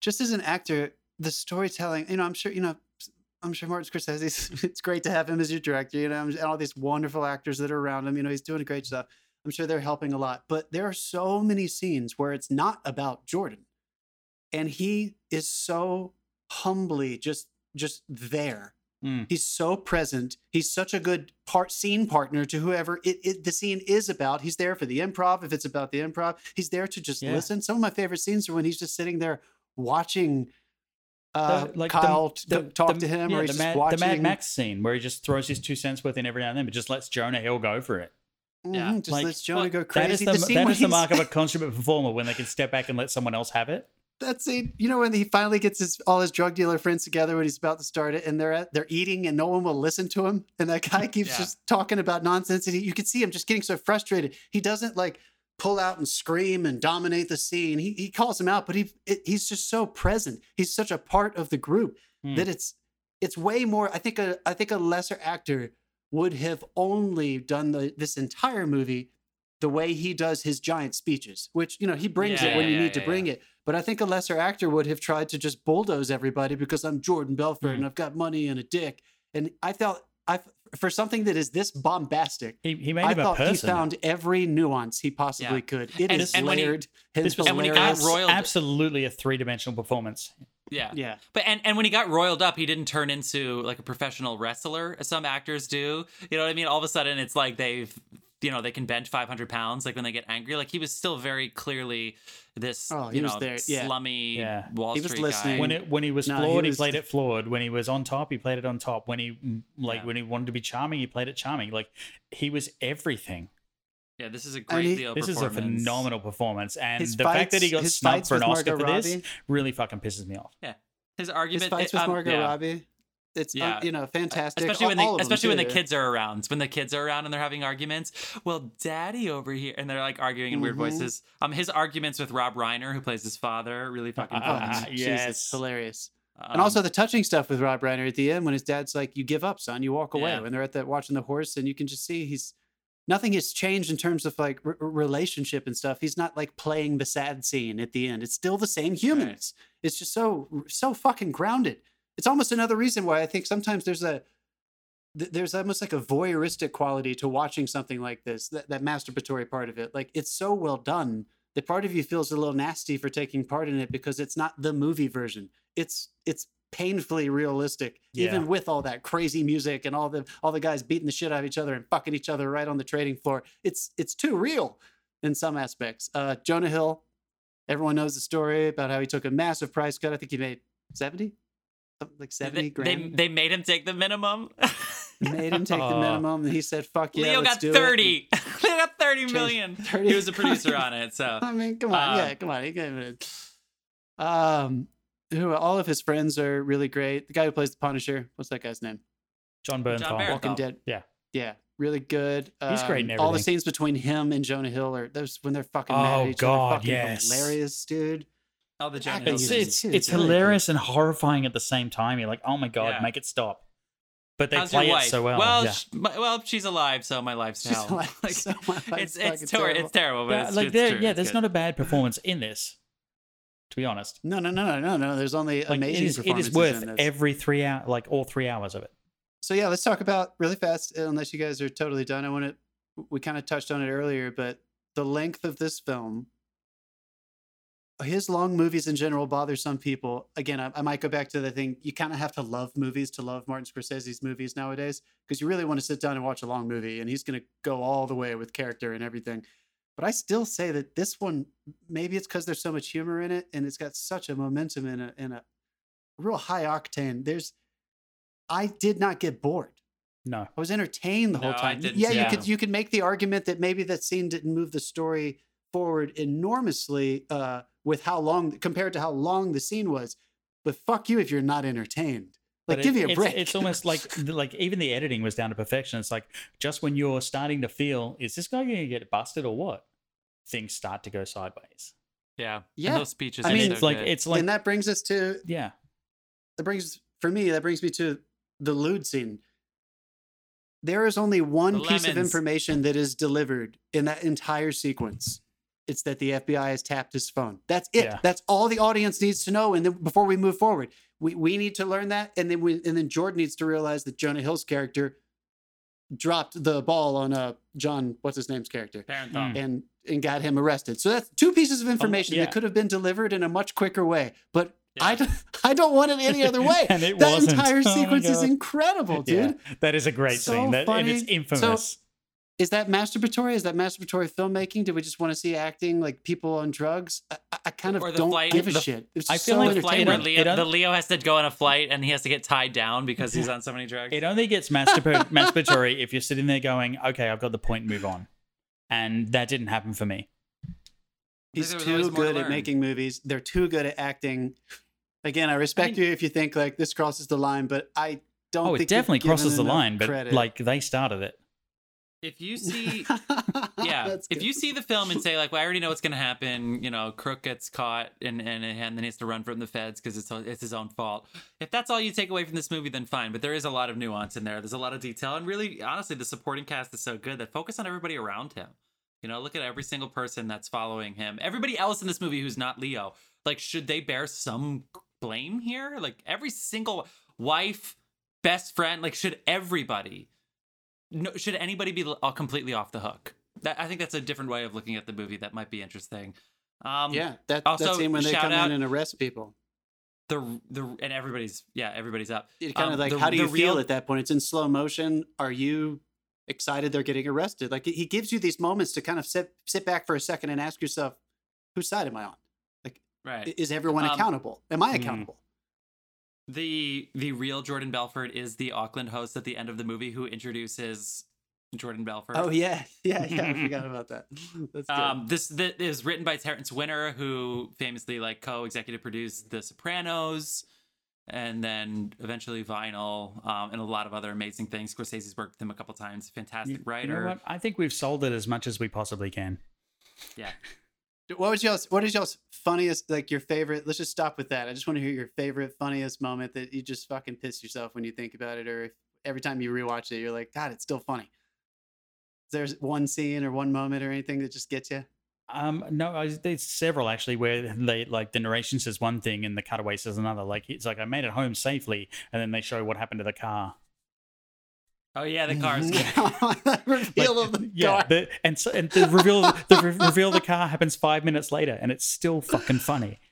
just as an actor, the storytelling, you know, I'm sure, you know, I'm sure Martin Scorsese, it's great to have him as your director, you know, and all these wonderful actors that are around him, you know, he's doing great job. I'm sure they're helping a lot, but there are so many scenes where it's not about Jordan. And he is so humbly just just there. Mm. He's so present. He's such a good part scene partner to whoever it, it the scene is about. He's there for the improv. If it's about the improv, he's there to just Yeah. listen. Some of my favorite scenes are when he's just sitting there watching uh, The- like Kyle the, the- talk to him, yeah, or he's the, just Mad, watching the Mad Max scene where he just throws his two cents worth in every now and then, but just lets Jonah Hill go for it. Yeah. Mhm, just Like, lets Jonah go crazy. is the, The scene that the mark of a consummate performer when they can step back and let someone else have it. That's it. you know, when he finally gets his all his drug dealer friends together when he's about to start it, and they're at, they're eating, and no one will listen to him, and that guy keeps Yeah. just talking about nonsense, and he, you can see him just getting so frustrated. He doesn't like pull out and scream and dominate the scene. He he calls him out, but he it, he's just so present. He's such a part of the group Hmm. that it's it's way more. I think a I think a lesser actor would have only done the this entire movie the way he does his giant speeches, which you know he brings Yeah, it when yeah, you yeah, need to yeah, bring it. But I think a lesser actor would have tried to just bulldoze everybody because I'm Jordan Belfort Hmm. and I've got money and a dick. And I felt I for something that is this bombastic, He, he made I him a thought he found every nuance he possibly Yeah. could. It And- is and when he- layered. this was And when he got royal- absolutely a three dimensional performance. Yeah. yeah. But and, and when he got roiled up, he didn't turn into like a professional wrestler as some actors do. You know what I mean? All of a sudden, it's like they've you know they can bench 500 pounds like when they get angry. Like he was still very clearly this Oh, he you was know there, yeah. slummy Yeah. Wall He was Street listening. guy. When it when he was No, he flawed, he, was- played it flawed. When he was on top, he played it on top. When he like Yeah. when he wanted to be charming, he played it charming. Like he was everything. Yeah, this is a great he- Leo This is a phenomenal performance, and His the fact that he got his snubbed for an Oscar Margot for this Robbie. really fucking pisses me off. Yeah, His argument, fights with um, Margot yeah. Robbie. It's uh, Yeah. you know fantastic. especially when All- the all of them, especially when the kids are around when the kids are around and they're having arguments well daddy over here and they're like arguing in weird Mhm. voices um his arguments with rob reiner who plays his father really fucking Oh, fun Ah, Jesus, yes. hilarious. Um, and also the touching stuff with Rob Reiner at the end when his dad's like, "You give up, son. You walk away." Yeah. When they're at that watching the horse, and you can just see he's nothing has changed in terms of like r- relationship and stuff. He's not like playing the sad scene at the end. It's still the same humans. It's just so so fucking grounded. It's almost another reason why I think sometimes there's a th- there's almost like a voyeuristic quality to watching something like this. That that masturbatory part of it, like it's so well done. that part of you feels a little nasty for taking part in it because it's not the movie version. It's it's painfully realistic, even with all that crazy music and all the all the guys beating the shit out of each other and fucking each other right on the trading floor. It's it's too real in some aspects. Uh, Jonah Hill, everyone knows the story about how he took a massive price cut. I think he made seventy, like seventy they, they, grand. they made him take the minimum made him take the minimum, and he said, "Fuck yeah, leo let's got do it." 30 leo got 30 Changed- million 30 he was a producer on it so I mean, come on, yeah, Um, come on. He gave it. Um, who all of his friends are really great. The guy who plays the Punisher, what's that guy's name? Jon Bernthal. Jon Bernthal. Walking Dead. Yeah. yeah, really good. He's great in Um, All the scenes between him and Jonah Hill are those when they're fucking mad Oh, at each God, other. Fucking yes. hilarious, dude. oh the Jonah Hill It's is scenes. it's Dude, it's really hilarious and horrifying at the same time. You're like, oh my god, Yeah. make it stop. But they How's play it wife? so well. Well, yeah. sh- my- well, she's alive, so my life's She's hell. alive, Like, so my life's it's it's fucking ter- terrible. it's terrible, but Yeah, it's, like it's there, true. yeah, It's there's good. not a bad performance in this. To be honest, No, no, no, no, no, no. There's only like, amazing it is, it is worth every three hour, like all three hours of it. so yeah, let's talk about really fast. Unless you guys are totally done, I want to. We kind of touched on it earlier, but the length of this film, his long movies in general bother some people. Again, I, I might go back to the thing. You kind of have to love movies to love Martin Scorsese's movies nowadays, because you really want to sit down and watch a long movie, and he's going to go all the way with character and everything. But I still say that this one, maybe it's because there's so much humor in it, and it's got such a momentum and a, and a real high octane. There's, I did not get bored. No, I was entertained the whole No, I time. didn't yeah, see you could you could make the argument that maybe that scene didn't move the story forward enormously uh, with how long compared to how long the scene was. But fuck you if you're not entertained. Like, give it- me a it's, break. It's almost like like even the editing was down to perfection. It's like just when you're starting to feel, is this guy going to get busted or what? Things start to go sideways. Yeah, Yeah. And those speeches. I are And mean, so it's like good. it's like and that brings us to yeah, that brings for me that brings me to the lewd scene. There is only one The piece of information that is delivered in that entire sequence. It's that the FBI has tapped his phone. That's it. Yeah. That's all the audience needs to know. And then before we move forward, we, we need to learn that, and then we and then Jordan needs to realize that Jonah Hill's character dropped the ball on uh John what's his name's character Mm. and and got him arrested. So that's two pieces of information yeah. that could have been delivered in a much quicker way. But I Yeah. don't, I don't want it any other way. And it that wasn't. entire Oh sequence is incredible, dude. yeah, that is a great So scene. That, and it's funny. So- infamous. Is that masturbatory? Is that masturbatory filmmaking? Do we just want to see acting like people on drugs? I, I- I kind of don't flight- give a the- shit. It's I feel so like the flight where Leo, the Leo has to go on a flight and he has to get tied down because he's on so many drugs. It only gets masturba- masturbatory if you're sitting there going, okay, I've got the point, move on. And that didn't happen for me. He's there was always too more to good at making movies. They're too good at acting. Again, I respect mean- you if you think like this crosses the line, but I don't. Oh, think it definitely crosses the enough line, but credit. like they started it. If you see yeah if you see the film and say like well i already know what's going to happen you know crook gets caught and and, and then he has to run from the feds because it's it's his own fault. If that's all you take away from this movie then fine but there is a lot of nuance in there. There's a lot of detail and really honestly the supporting cast is so good that focus on everybody around him. You know look at every single person that's following him. Everybody else in this movie who's not leo like should they bear some blame here? Like every single wife best friend like should everybody no, should anybody be uh, completely off the hook? That I think that's a different way of looking at the movie that might be interesting. Um, yeah, that also, that scene when they come out- in and arrest people. the the and everybody's yeah everybody's up. It kind Um, of like, the- how do you feel at that point? It's in slow motion. Are you excited they're getting arrested? Like he gives you these moments to kind of sit sit back for a second and ask yourself, whose side am I on? Like, right. Is everyone Um, accountable? Am I mm. accountable? The the real Jordan Belfort is the Auckland host at the end of the movie who introduces Jordan Belfort. Oh yeah, yeah, yeah. I forgot about that. That's good. Um, this th- is written by Terrence Winter, who famously like co-executive produced The Sopranos. and then eventually vinyl, um, and a lot of other amazing things. Scorsese's worked with him a couple times. Fantastic You writer. know what? I think we've sold it as much as we possibly can. Yeah. What was y'all's what is y'all's funniest like your favorite let's just stop with that. I just want to hear your favorite funniest moment that you just fucking piss yourself when you think about it or if every time you rewatch it you're like god it's still funny. Is there one scene or one moment or anything that just gets you? Um, no, I, there's several actually where they like the narration says one thing and the cutaway says another. Like it's like I made it home safely, and then they show what happened to the car. Oh yeah, the cars. the reveal Like, of the yeah, car. the, and so and the reveal the re- reveal of the car happens five minutes later, and it's still fucking funny.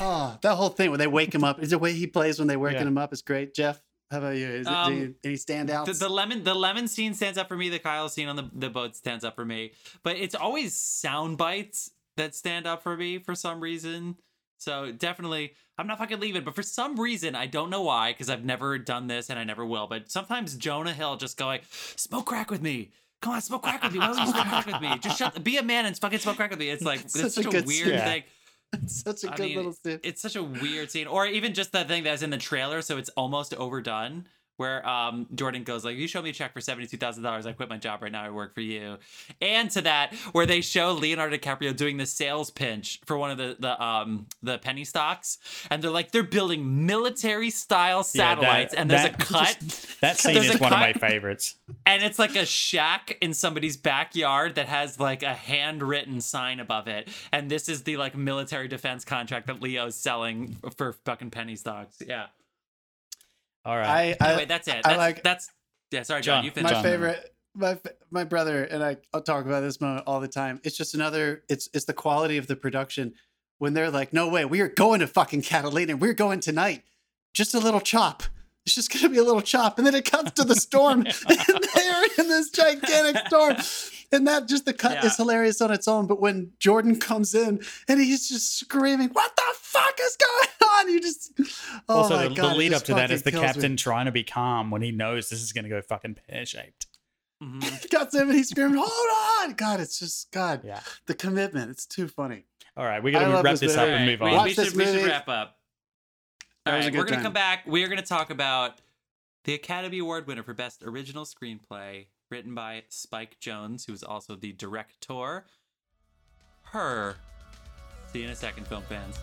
Oh, that whole thing when they wake him up. Is the way he plays when they waking Yeah. him up is great. Jeff, how about you? Is it, Um, do you, any standouts? The, the lemon the lemon scene stands up for me. The Kyle scene on the, the boat stands up for me. But it's always sound bites that stand up for me for some reason. So definitely, I'm not fucking leaving. But for some reason, I don't know why, because I've never done this and I never will. But sometimes Jonah Hill just going, "Smoke crack with me." Come on, smoke crack with me. Why don't you smoke crack with me? Just shut, be a man and fucking smoke crack with me. It's like Such it's a such a, good weird scene. thing. Such a I good mean, little scene. It's such a weird scene, or even just that thing that's in the trailer, so it's almost overdone. Where um, Jordan goes like, "You show me a check for seventy two thousand dollars, I quit my job right now. I work for you." And to that, where they show Leonardo DiCaprio doing the sales pinch for one of the the um the penny stocks, and they're like they're building military style Yeah, that- satellites, and there's that- a cut, That scene is one of my favorites. and it's like a shack in somebody's backyard that has like a handwritten sign above it, and this is the like military defense contract that Leo's selling for fucking penny stocks. Yeah. All right. I, I, Anyway, that's it. I That's, like- that's yeah. Sorry, John. John, you finish. my John. favorite my my brother and I I'll talk about this moment all the time. It's just another it's it's the quality of the production when they're like, "No way, we are going to fucking Catalina. We're going tonight. Just a little chop. It's just going to be a little chop." And then it comes to the storm and they're in this gigantic storm. And that just the cut Yeah. is hilarious on its own, but when Jordan comes in and he's just screaming, "What the fuck is going on?" You just oh also, my the, God, the lead up to that is the kills me. captain trying to be calm when he knows this is going to go fucking pear shaped. Mhm. cuts him and he's screaming, "Hold on!" God, it's just God. Yeah. The commitment. It's too funny. All right, we I got to wrap this this up All and move we, on. Watch we should, we should wrap up. That All was a right, good we're gonna time. come back. We are gonna talk about the Academy Award winner for Best Original Screenplay, written by Spike Jonze, who is also the director. Her. See you in a second, film fans.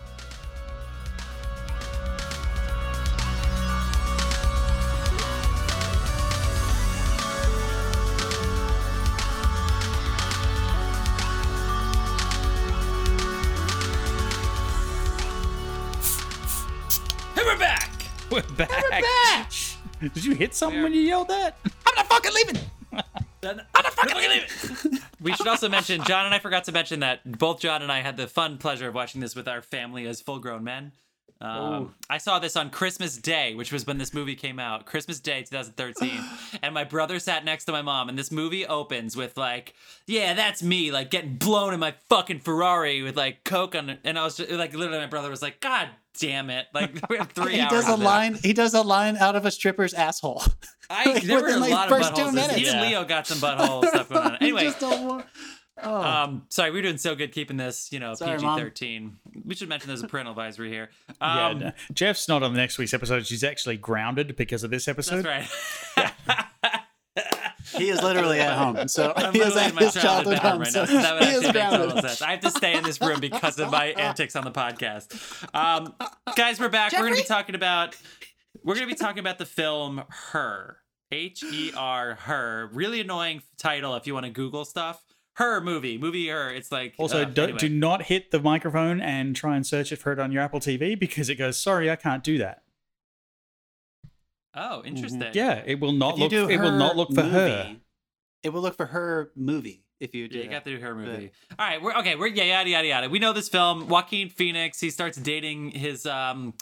back. We're back. Did you hit something when you yelled that? I'm not fucking leaving. I'm not fucking leaving. we should also mention John and I forgot to mention that both John and I had the fun pleasure of watching this with our family as full-grown men. Um, I saw this on Christmas Day, which was when this movie came out. Christmas Day, 2013, and my brother sat next to my mom, and this movie opens with like, "Yeah, that's me," like getting blown in my fucking Ferrari with like coke on and I was just, like, literally, my brother was like, "God damn it!" Like we have three he hours. does a line. He does a line out of a stripper's asshole. I like, there were a like, lot of buttholes. Even Yeah. Leo got some butthole stuff going on. Anyway, Just a wa- oh. um, sorry, we're doing so good keeping this, you know, PG thirteen. We should mention there's a parental advisory here. Yeah, Um, no. Jeff's not on the next week's episode. She's actually grounded because of this episode. that's right. he is literally at home. So I'm he is at his childhood childhood home. right So now. So that would he is actually make total grounded. sense. I have to stay in this room because of my antics on the podcast. Um, guys, we're back. We're going to be talking about we're going to be talking about the film Her. H E R Her. Really annoying title if you want to Google stuff. Her movie, movie Her. It's like Also, uh, do, anyway. do not hit the microphone and try and search it for it on your Apple TV because it goes, sorry, I can't do that. Oh, interesting. Yeah, it will not If look. do It will not look for her. movie, It will look for her movie if you do. Yeah, you got that. to do her But- movie. All right, we're okay. We're yeah, yada yada yada. We know this film. Joaquin Phoenix. He starts dating his um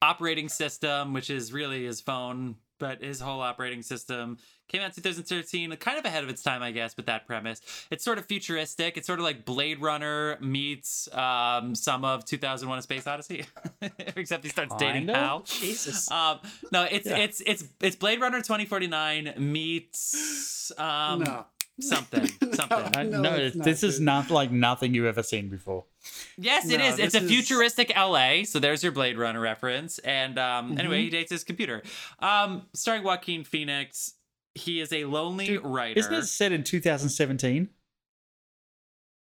operating system, which is really his phone, but his whole operating system came out 2013, kind of ahead of its time, I guess, with that premise. It's sort of futuristic. It's sort of like Blade Runner meets um some of 2001: A Space Odyssey, except he starts dating Kinda. Hal. Jesus. Um, no, it's Yeah. it's it's it's Blade Runner 2049 meets um no. something, something. I, No, no, it's not, this is not like nothing you've ever seen before. Yes, it No, is. It's this a is- futuristic LA. So there's your Blade Runner reference. And um, anyway, Mm-hmm. he dates his computer. Um, starring Joaquin Phoenix. He is a lonely Dude, writer. Isn't it set in 2017?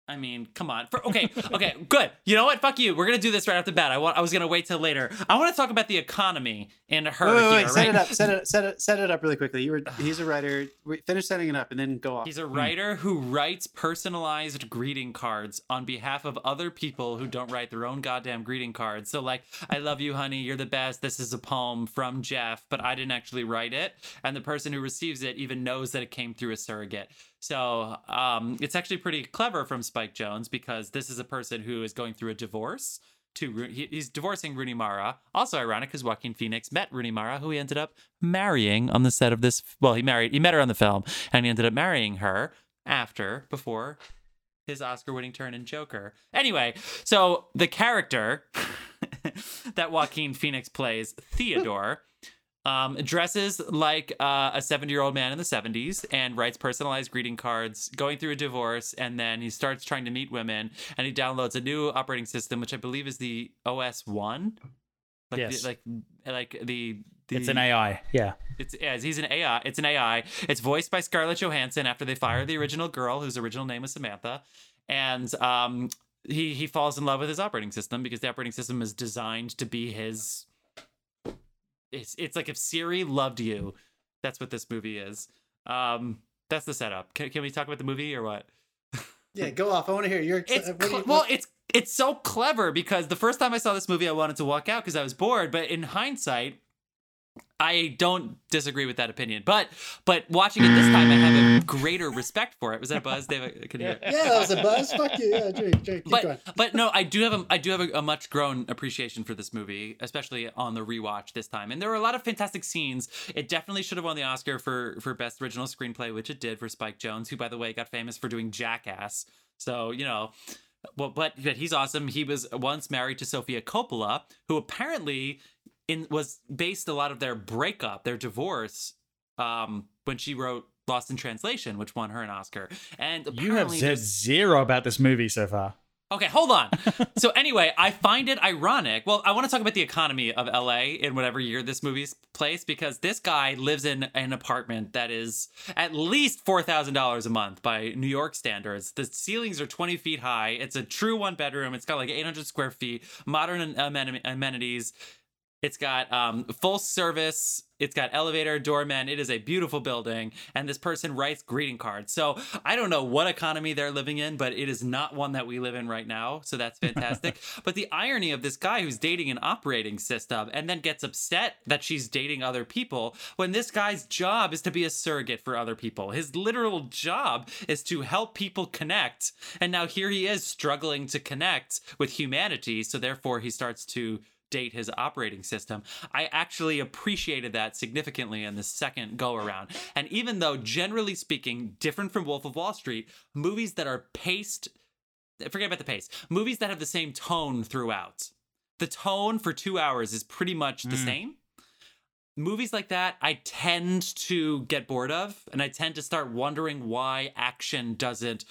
I mean, come on. For, okay, okay, good. You know what? Fuck you. We're gonna do this right off the bat. I want. I was gonna wait till later. I want to talk about the economy and her Wait, wait, wait, here, set right? it up. Set it, set it, set it up really quickly. You were. He's a writer. Finish setting it up and then go off. He's a writer who writes personalized greeting cards on behalf of other people who don't write their own goddamn greeting cards. So, like, I love you, honey. You're the best. This is a poem from Jeff, but I didn't actually write it. And the person who receives it even knows that it came through a surrogate. So, um, it's actually pretty clever from Spike Jonze because this is a person who is going through a divorce. To he's divorcing Rooney Mara. Also ironic because Joaquin Phoenix met Rooney Mara, who he ended up marrying on the set of this. Well, he married. He met her on the film, and he ended up marrying her after, before his Oscar-winning turn in Joker. Anyway, so the character that Joaquin Phoenix plays, Theodore. Um, dresses like uh, a 70 year old man in the 70s and writes personalized greeting cards, going through a divorce, and then he starts trying to meet women. And he downloads a new operating system, which I believe is the OS one. Like Yes. the, like like the, the It's an AI. Yeah. it's yeah, he's an AI. It's an AI. It's voiced by Scarlett Johansson after they fire the original girl, whose original name was Samantha, and um, he he falls in love with his operating system because the operating system is designed to be his. It's it's like if Siri loved you, that's what this movie is. Um, that's the setup. Can, can we talk about the movie or what? yeah, go off. I want to hear your. It's do you- cl- well, it's it's so clever because the first time I saw this movie, I wanted to walk out because I was bored. But in hindsight, I don't disagree with that opinion. But but watching it this time, I have a greater respect for it. Was that a buzz, David? Can you? yeah, that was a buzz. Fuck you. Yeah, keep going. But but no, I do have a I do have a, a much grown appreciation for this movie, especially on the rewatch this time. And there were a lot of fantastic scenes. It definitely should have won the Oscar for for best original screenplay, which it did for Spike Jonze, who by the way got famous for doing Jackass. So you know. Well, but, but he's awesome. He was once married to Sofia Coppola, who apparently in was based a lot of their breakup, their divorce, um, when she wrote Lost in Translation, which won her an Oscar. And You have said zero about this movie so far. Okay, hold on. so anyway, I find it ironic. Well, I want to talk about the economy of LA in whatever year this movie's placed because this guy lives in an apartment that is at least four thousand dollars a month by New York standards. The ceilings are twenty feet high. It's a true one bedroom. It's got like eight hundred square feet, modern amen- amenities. It's got um, full service. It's got elevator, doorman. It is a beautiful building. And this person writes greeting cards. So I don't know what economy they're living in, but it is not one that we live in right now. So that's fantastic. but the irony of this guy who's dating an operating system and then gets upset that she's dating other people when this guy's job is to be a surrogate for other people. His literal job is to help people connect. And now here he is struggling to connect with humanity. So therefore he starts to date his operating system. I actually appreciated that significantly in the second go around. And even though, generally speaking, different from Wolf of Wall Street, movies that are paced, forget about the pace, movies that have the same tone throughout. The tone for two hours is pretty much the Mm. same. Movies like that, I tend to get bored of, and I tend to start wondering why action doesn't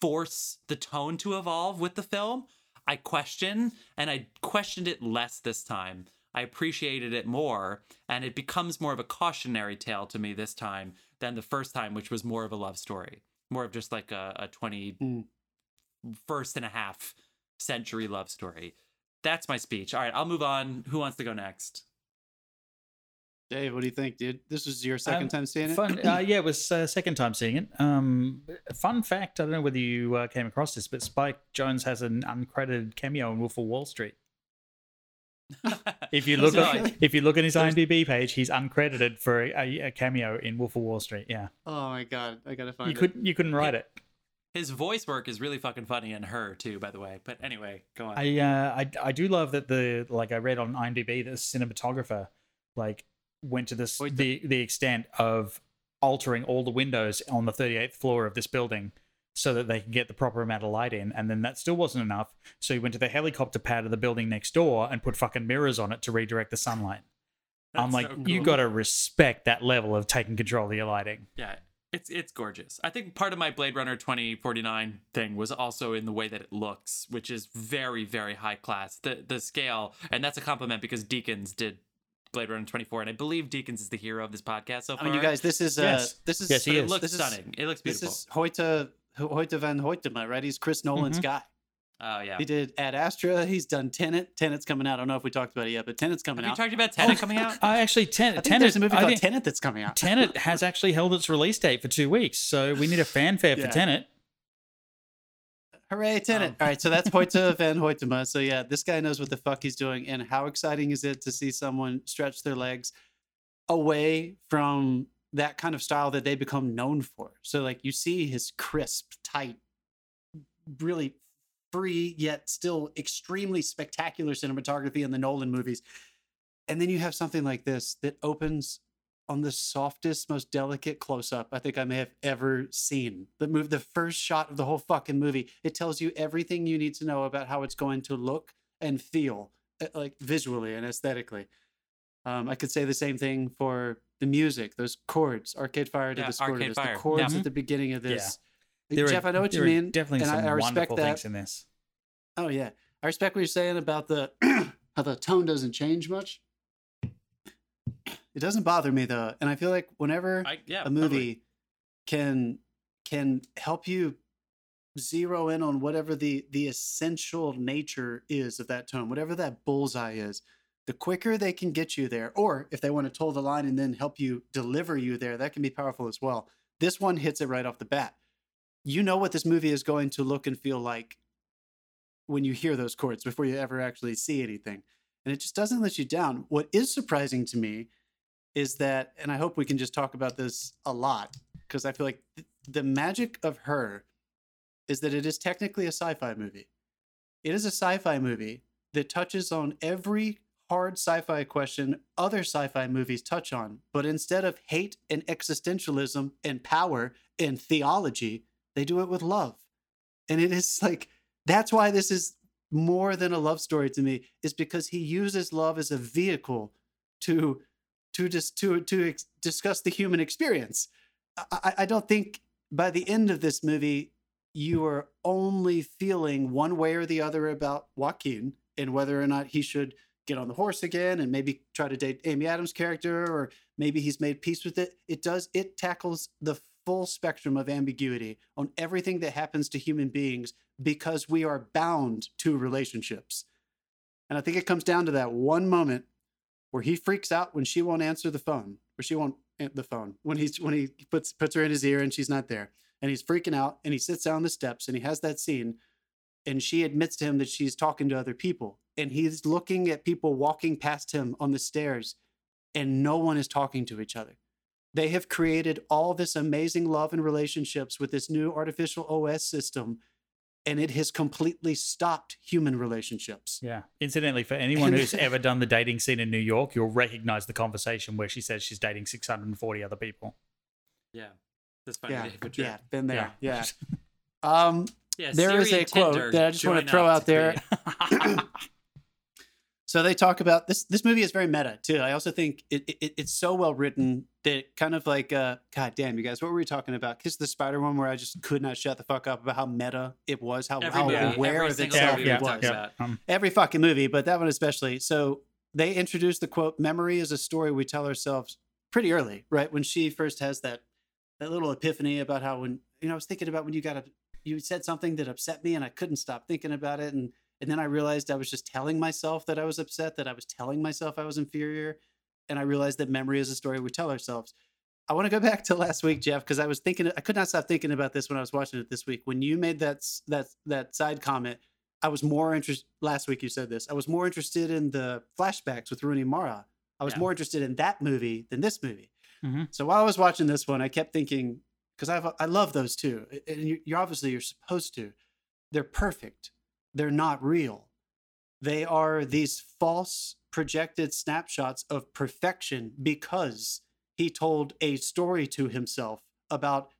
force the tone to evolve with the film. I question, and I questioned it less this time. I appreciated it more, and it becomes more of a cautionary tale to me this time than the first time, which was more of a love story, more of just like a, a 20 Mm. first and a half century love story. That's my speech. All right, I'll move on. Who wants to go next? Dave, what do you think, dude? This was your second Um, time seeing it. Fun, uh, yeah, it was uh, second time seeing it. Um, fun fact: I don't know whether you uh, came across this, but Spike Jonze has an uncredited cameo in Wolf of Wall Street. If you look, So, at, like, if you look at his IMDb page, he's uncredited for a, a cameo in Wolf of Wall Street. Yeah, oh my god, I gotta find you it. couldn't you couldn't write it. his voice work is really fucking funny in her too, by the way. But anyway, go on. I uh, I I do love that the like I read on IMDb the cinematographer like went to this Wait, the the extent of altering all the windows on the 38th floor of this building so that they could get the proper amount of light in and then that still wasn't enough so he went to the helicopter pad of the building next door and put fucking mirrors on it to redirect the sunlight i'm like so you got to respect that level of taking control of your lighting Yeah. It's it's gorgeous. I think part of my Blade Runner 2049 thing was also in the way that it looks, which is very very high class. The the scale, and that's a compliment because Deakins did Blade Runner 24, and I believe Deakins is the hero of this podcast so I far. mean, you guys, this is uh, Yes. this is Yes, he but it is. looks This is- stunning. it looks beautiful. this is Hoyte Hoyte van Hoytema, right? He's Chris Nolan's Mhm. guy. oh yeah. He did Ad Astra. He's done Tenet. Tenet's coming out. I don't know if we talked about it yet, but Tenet's coming Have you out. talked about Tenet coming out? I actually ten, I think Tenet. there's a movie I called think Tenet that's coming out. Tenet has actually held its release date for two weeks, so we need a fanfare Yeah. for Tenet. Hooray, Tenet. Um. All right, so that's Hoyte van Hoytema. So yeah, this guy knows what the fuck he's doing. And how exciting is it to see someone stretch their legs away from that kind of style that they become known for? So like you see his crisp, tight, really free yet still extremely spectacular cinematography in the Nolan movies. And then you have something like this that opens on the softest, most delicate close up I think I may have ever seen. The move, the first shot of the whole fucking movie, it tells you everything you need to know about how it's going to look and feel, uh, like visually and aesthetically. Um, I could say the same thing for the music, those chords, Arcade Fire to Yeah, the score to this, Fire. the chords Yeah. at the beginning of Yeah. this. There Jeff, are, I know what you mean, Definitely and some I, I respect wonderful that. things in this. Oh yeah, I respect what you're saying about the how the tone doesn't change much. It doesn't bother me though, and I feel like whenever I, yeah, a totally. movie can can help you zero in on whatever the the essential nature is of that tone, whatever that bullseye is. The quicker they can get you there, or if they want to toe the line and then help you deliver you there, that can be powerful as well. This one hits it right off the bat. You know what this movie is going to look and feel like when you hear those chords before you ever actually see anything. And it just doesn't let you down. What is surprising to me is that, and I hope we can just talk about this a lot, because I feel like th- the magic of her is that it is technically a sci fi movie. It is a sci fi movie that touches on every hard sci fi question other sci fi movies touch on. But instead of hate and existentialism and power and theology, they do it with love. And it is like, that's why this is more than a love story to me, is because he uses love as a vehicle to to just to to ex- discuss the human experience. I, I- I don't think by the end of this movie you are only feeling one way or the other about Joaquin and whether or not he should get on the horse again and maybe try to date Amy Adams' character or maybe he's made peace with it. It does it tackles the full spectrum of ambiguity on everything that happens to human beings because we are bound to relationships. And I think it comes down to that one moment where he freaks out when she won't answer the phone, or she won't answer the phone when he's when he puts puts her in his ear and she's not there, and he's freaking out, and he sits down on the steps and he has that scene, and she admits to him that she's talking to other people, and he's looking at people walking past him on the stairs, and no one is talking to each other. They have created all this amazing love and relationships with this new artificial OS system, and it has completely stopped human relationships. Yeah. Incidentally, for anyone who's ever done the dating scene in New York, you'll recognize the conversation where she says she's dating 640 other people. Yeah, that's funny. Yeah, for yeah, been there. Yeah. Yeah. Um, yeah. There is Siri a quote that I just wanna throw out to there. create- so they talk about this. This movie is very meta too. I also think it, it it's so well written that it kind of like, uh, God damn, you guys, what were we talking about? Kiss the Spider one, where I just could not shut the fuck up about how meta it was, how, Every how movie, aware of itself it was. talk about. Um, Every fucking movie, but that one especially. So they introduced the quote, "Memory is a story we tell ourselves." Pretty early, right when she first has that that little epiphany about how when you know I was thinking about when you got a you said something that upset me and I couldn't stop thinking about it and and then I realized I was just telling myself that I was upset that I was telling myself I was inferior and I realized that memory is a story we tell ourselves. I want to go back to last week, Jeff, because I was thinking I could not stop thinking about this when I was watching it this week. When you made that that that side comment, I was more interested. Last week you said this. I was more interested in the flashbacks with Rooney Mara. I was Yeah. more interested in that movie than this movie. Mhm. So while I was watching this one, I kept thinking because I I love those two, and you're obviously you're supposed to. They're perfect. They're not real. They are these false projected snapshots of perfection because he told a story to himself about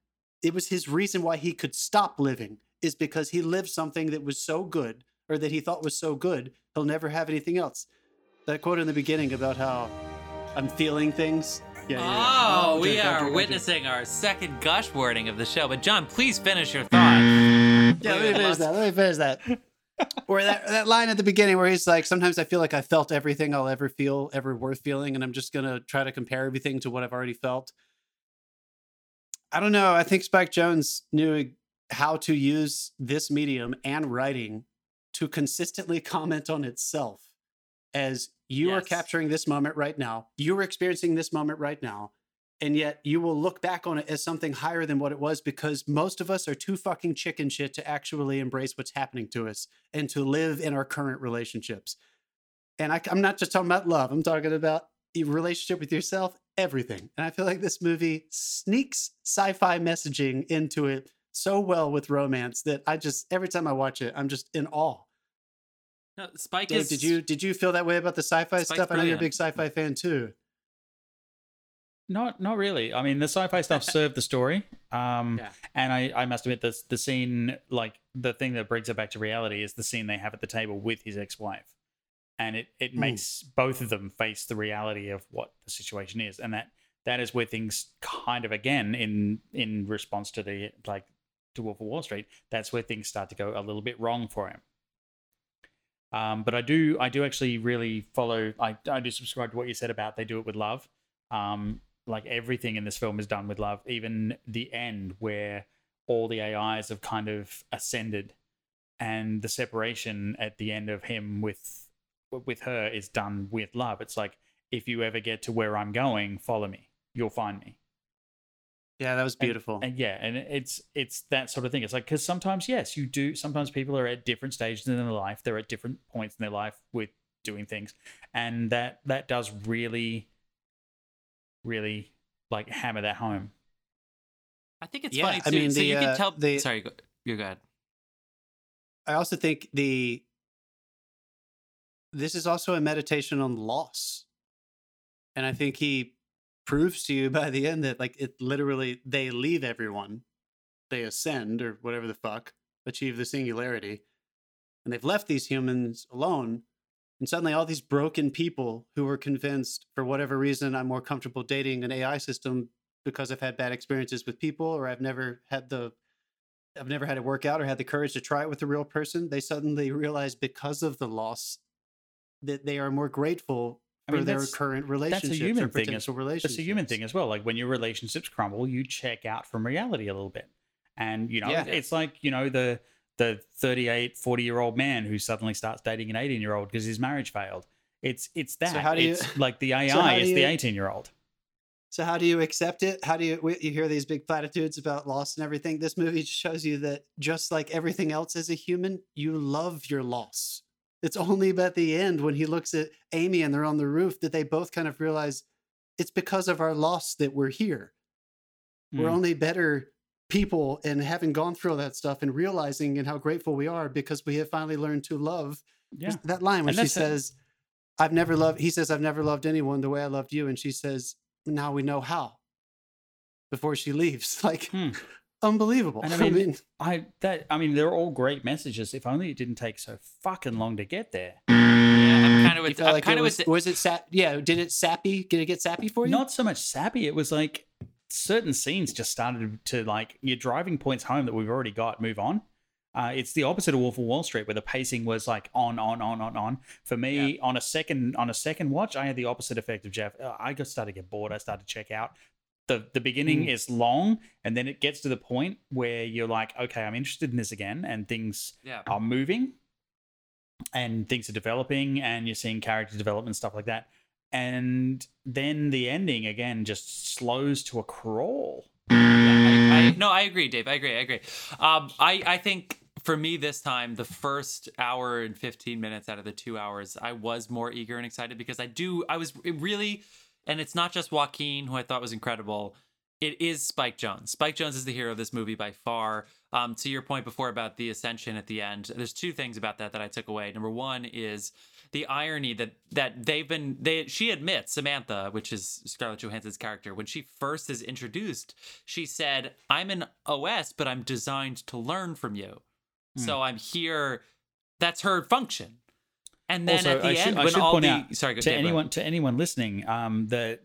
it was his reason why he could stop living is because he lived something that was so good or that he thought was so good he'll never have anything else that quote in the beginning about how i'm feeling things Yeah, yeah, yeah. Oh, we are witnessing our second gush wording of the show. But John, please finish your thought. Yeah, let me finish that. Let me finish that. Or that that line at the beginning where he's like, "Sometimes I feel like I felt everything I'll ever feel, ever worth feeling, and I'm just gonna try to compare everything to what I've already felt." I don't know. I think Spike Jonze knew how to use this medium and writing to consistently comment on itself as you are capturing this moment right now. You are experiencing this moment right now. And yet you will look back on it as something higher than what it was because most of us are too fucking chicken shit to actually embrace what's happening to us and to live in our current relationships. And I, am not just talking about love, I'm talking about your relationship with yourself, everything. And I feel like this movie sneaks sci fi messaging into it so well with romance that I just, every time I watch it, I'm just in awe. No, Spike Dave, is. did you did you feel that way about the sci-fi Spike's stuff? I know you're a big sci-fi fan too. Not not really. I mean, the sci-fi stuff served the story. Um, Yeah. and I, I must admit, this the scene, like the thing that brings it back to reality, is the scene they have at the table with his ex-wife, and it it Mm. makes both of them face the reality of what the situation is, and that that is where things kind of again in in response to the like to Wolf of Wall Street, that's where things start to go a little bit wrong for him. Um, but I do I do actually really follow. I I do subscribe to what you said about they do it with love. Um, like everything in this film is done with love, even the end where all the AIs have kind of ascended, and the separation at the end of him with with her is done with love. It's like if you ever get to where I'm going, follow me. You'll find me. Yeah, that was beautiful. And yeah, and it's it's that sort of thing. It's like because sometimes yes, you do. Sometimes people are at different stages in their life. They're at different points in their life with doing things, and that that does really, really like hammer that home. I think it's Yeah, funny too. I mean, so the, you uh, can tell. the- Sorry, go, you're good. I also think the this is also a meditation on loss. And I think he proves to you by the end that like it literally they leave everyone. They ascend or whatever the fuck, achieve the singularity. And they've left these humans alone. And suddenly all these broken people who were convinced for whatever reason I'm more comfortable dating an AI system because I've had bad experiences with people or I've never had the I've never had it work out or had the courage to try it with a real person, they suddenly realize because of the loss that they are more grateful I for mean, their that's- current That's a human or thing. As, relationships. it's a human thing as well. Like when your relationships crumble, you check out from reality a little bit, and you know Yeah. it's like you know the the 38 40 year old man who suddenly starts dating an 18 year old because his marriage failed it's it's that So how do you- it's like the ai so is the 18 year old So how do you accept it? How do you we- you hear these big platitudes about loss and everything? This movie shows you that just like everything else as a human, you love your loss. It's only at the end when he looks at Amy and they're on the roof that they both kind of realize it's because of our loss that we're here. We're Mm. only better people and having gone through all that stuff and realizing and how grateful we are because we have finally learned to love yeah that line when she says, I've never loved, he says, I've never loved anyone the way I loved you. And she says, now we know how before she leaves. Like, Hmm. unbelievable. And I I mean, mean- i that i mean they're all great messages if only it didn't take so fucking long to get there Yeah, I'm kind of you with. felt I'm like kind it of was, with. was it sap? Yeah. Did it sappy? Did it get sappy for you? not so much sappy it was like certain scenes just started to like your driving points home that we've already got move on uh, it's the opposite of Wolf of Wall Street, where the pacing was like on, on, on, on, on. For me, on a second, on a second watch, I had the opposite effect of Jeff. Uh, I just started to get bored. I started to check out. the The beginning Mm. is long, and then it gets to the point where you're like, okay, I'm interested in this again, and things yeah. are moving and things are developing and you're seeing character development stuff like that and then the ending again just slows to a crawl I, I, no, I agree, Dave. I agree. I agree. Um, I, I think for me this time, the first hour and 15 minutes out of the two hours, I was more eager and excited because I do, I was really, and it's not just Joaquin, who I thought was incredible. It is Spike Jonze. Spike Jonze is the hero of this movie by far. Um, to your point before about the ascension at the end, there's two things about that that I took away. Number one is the irony that that they've been they she admits Samantha, which is Scarlett Johansson's character, when she first is introduced, she said, "I'm an OS, but I'm designed to learn from you, so I'm here." That's her function. And then Also, at the I should- end, I when should all point the out sorry, to anyone to anyone listening um the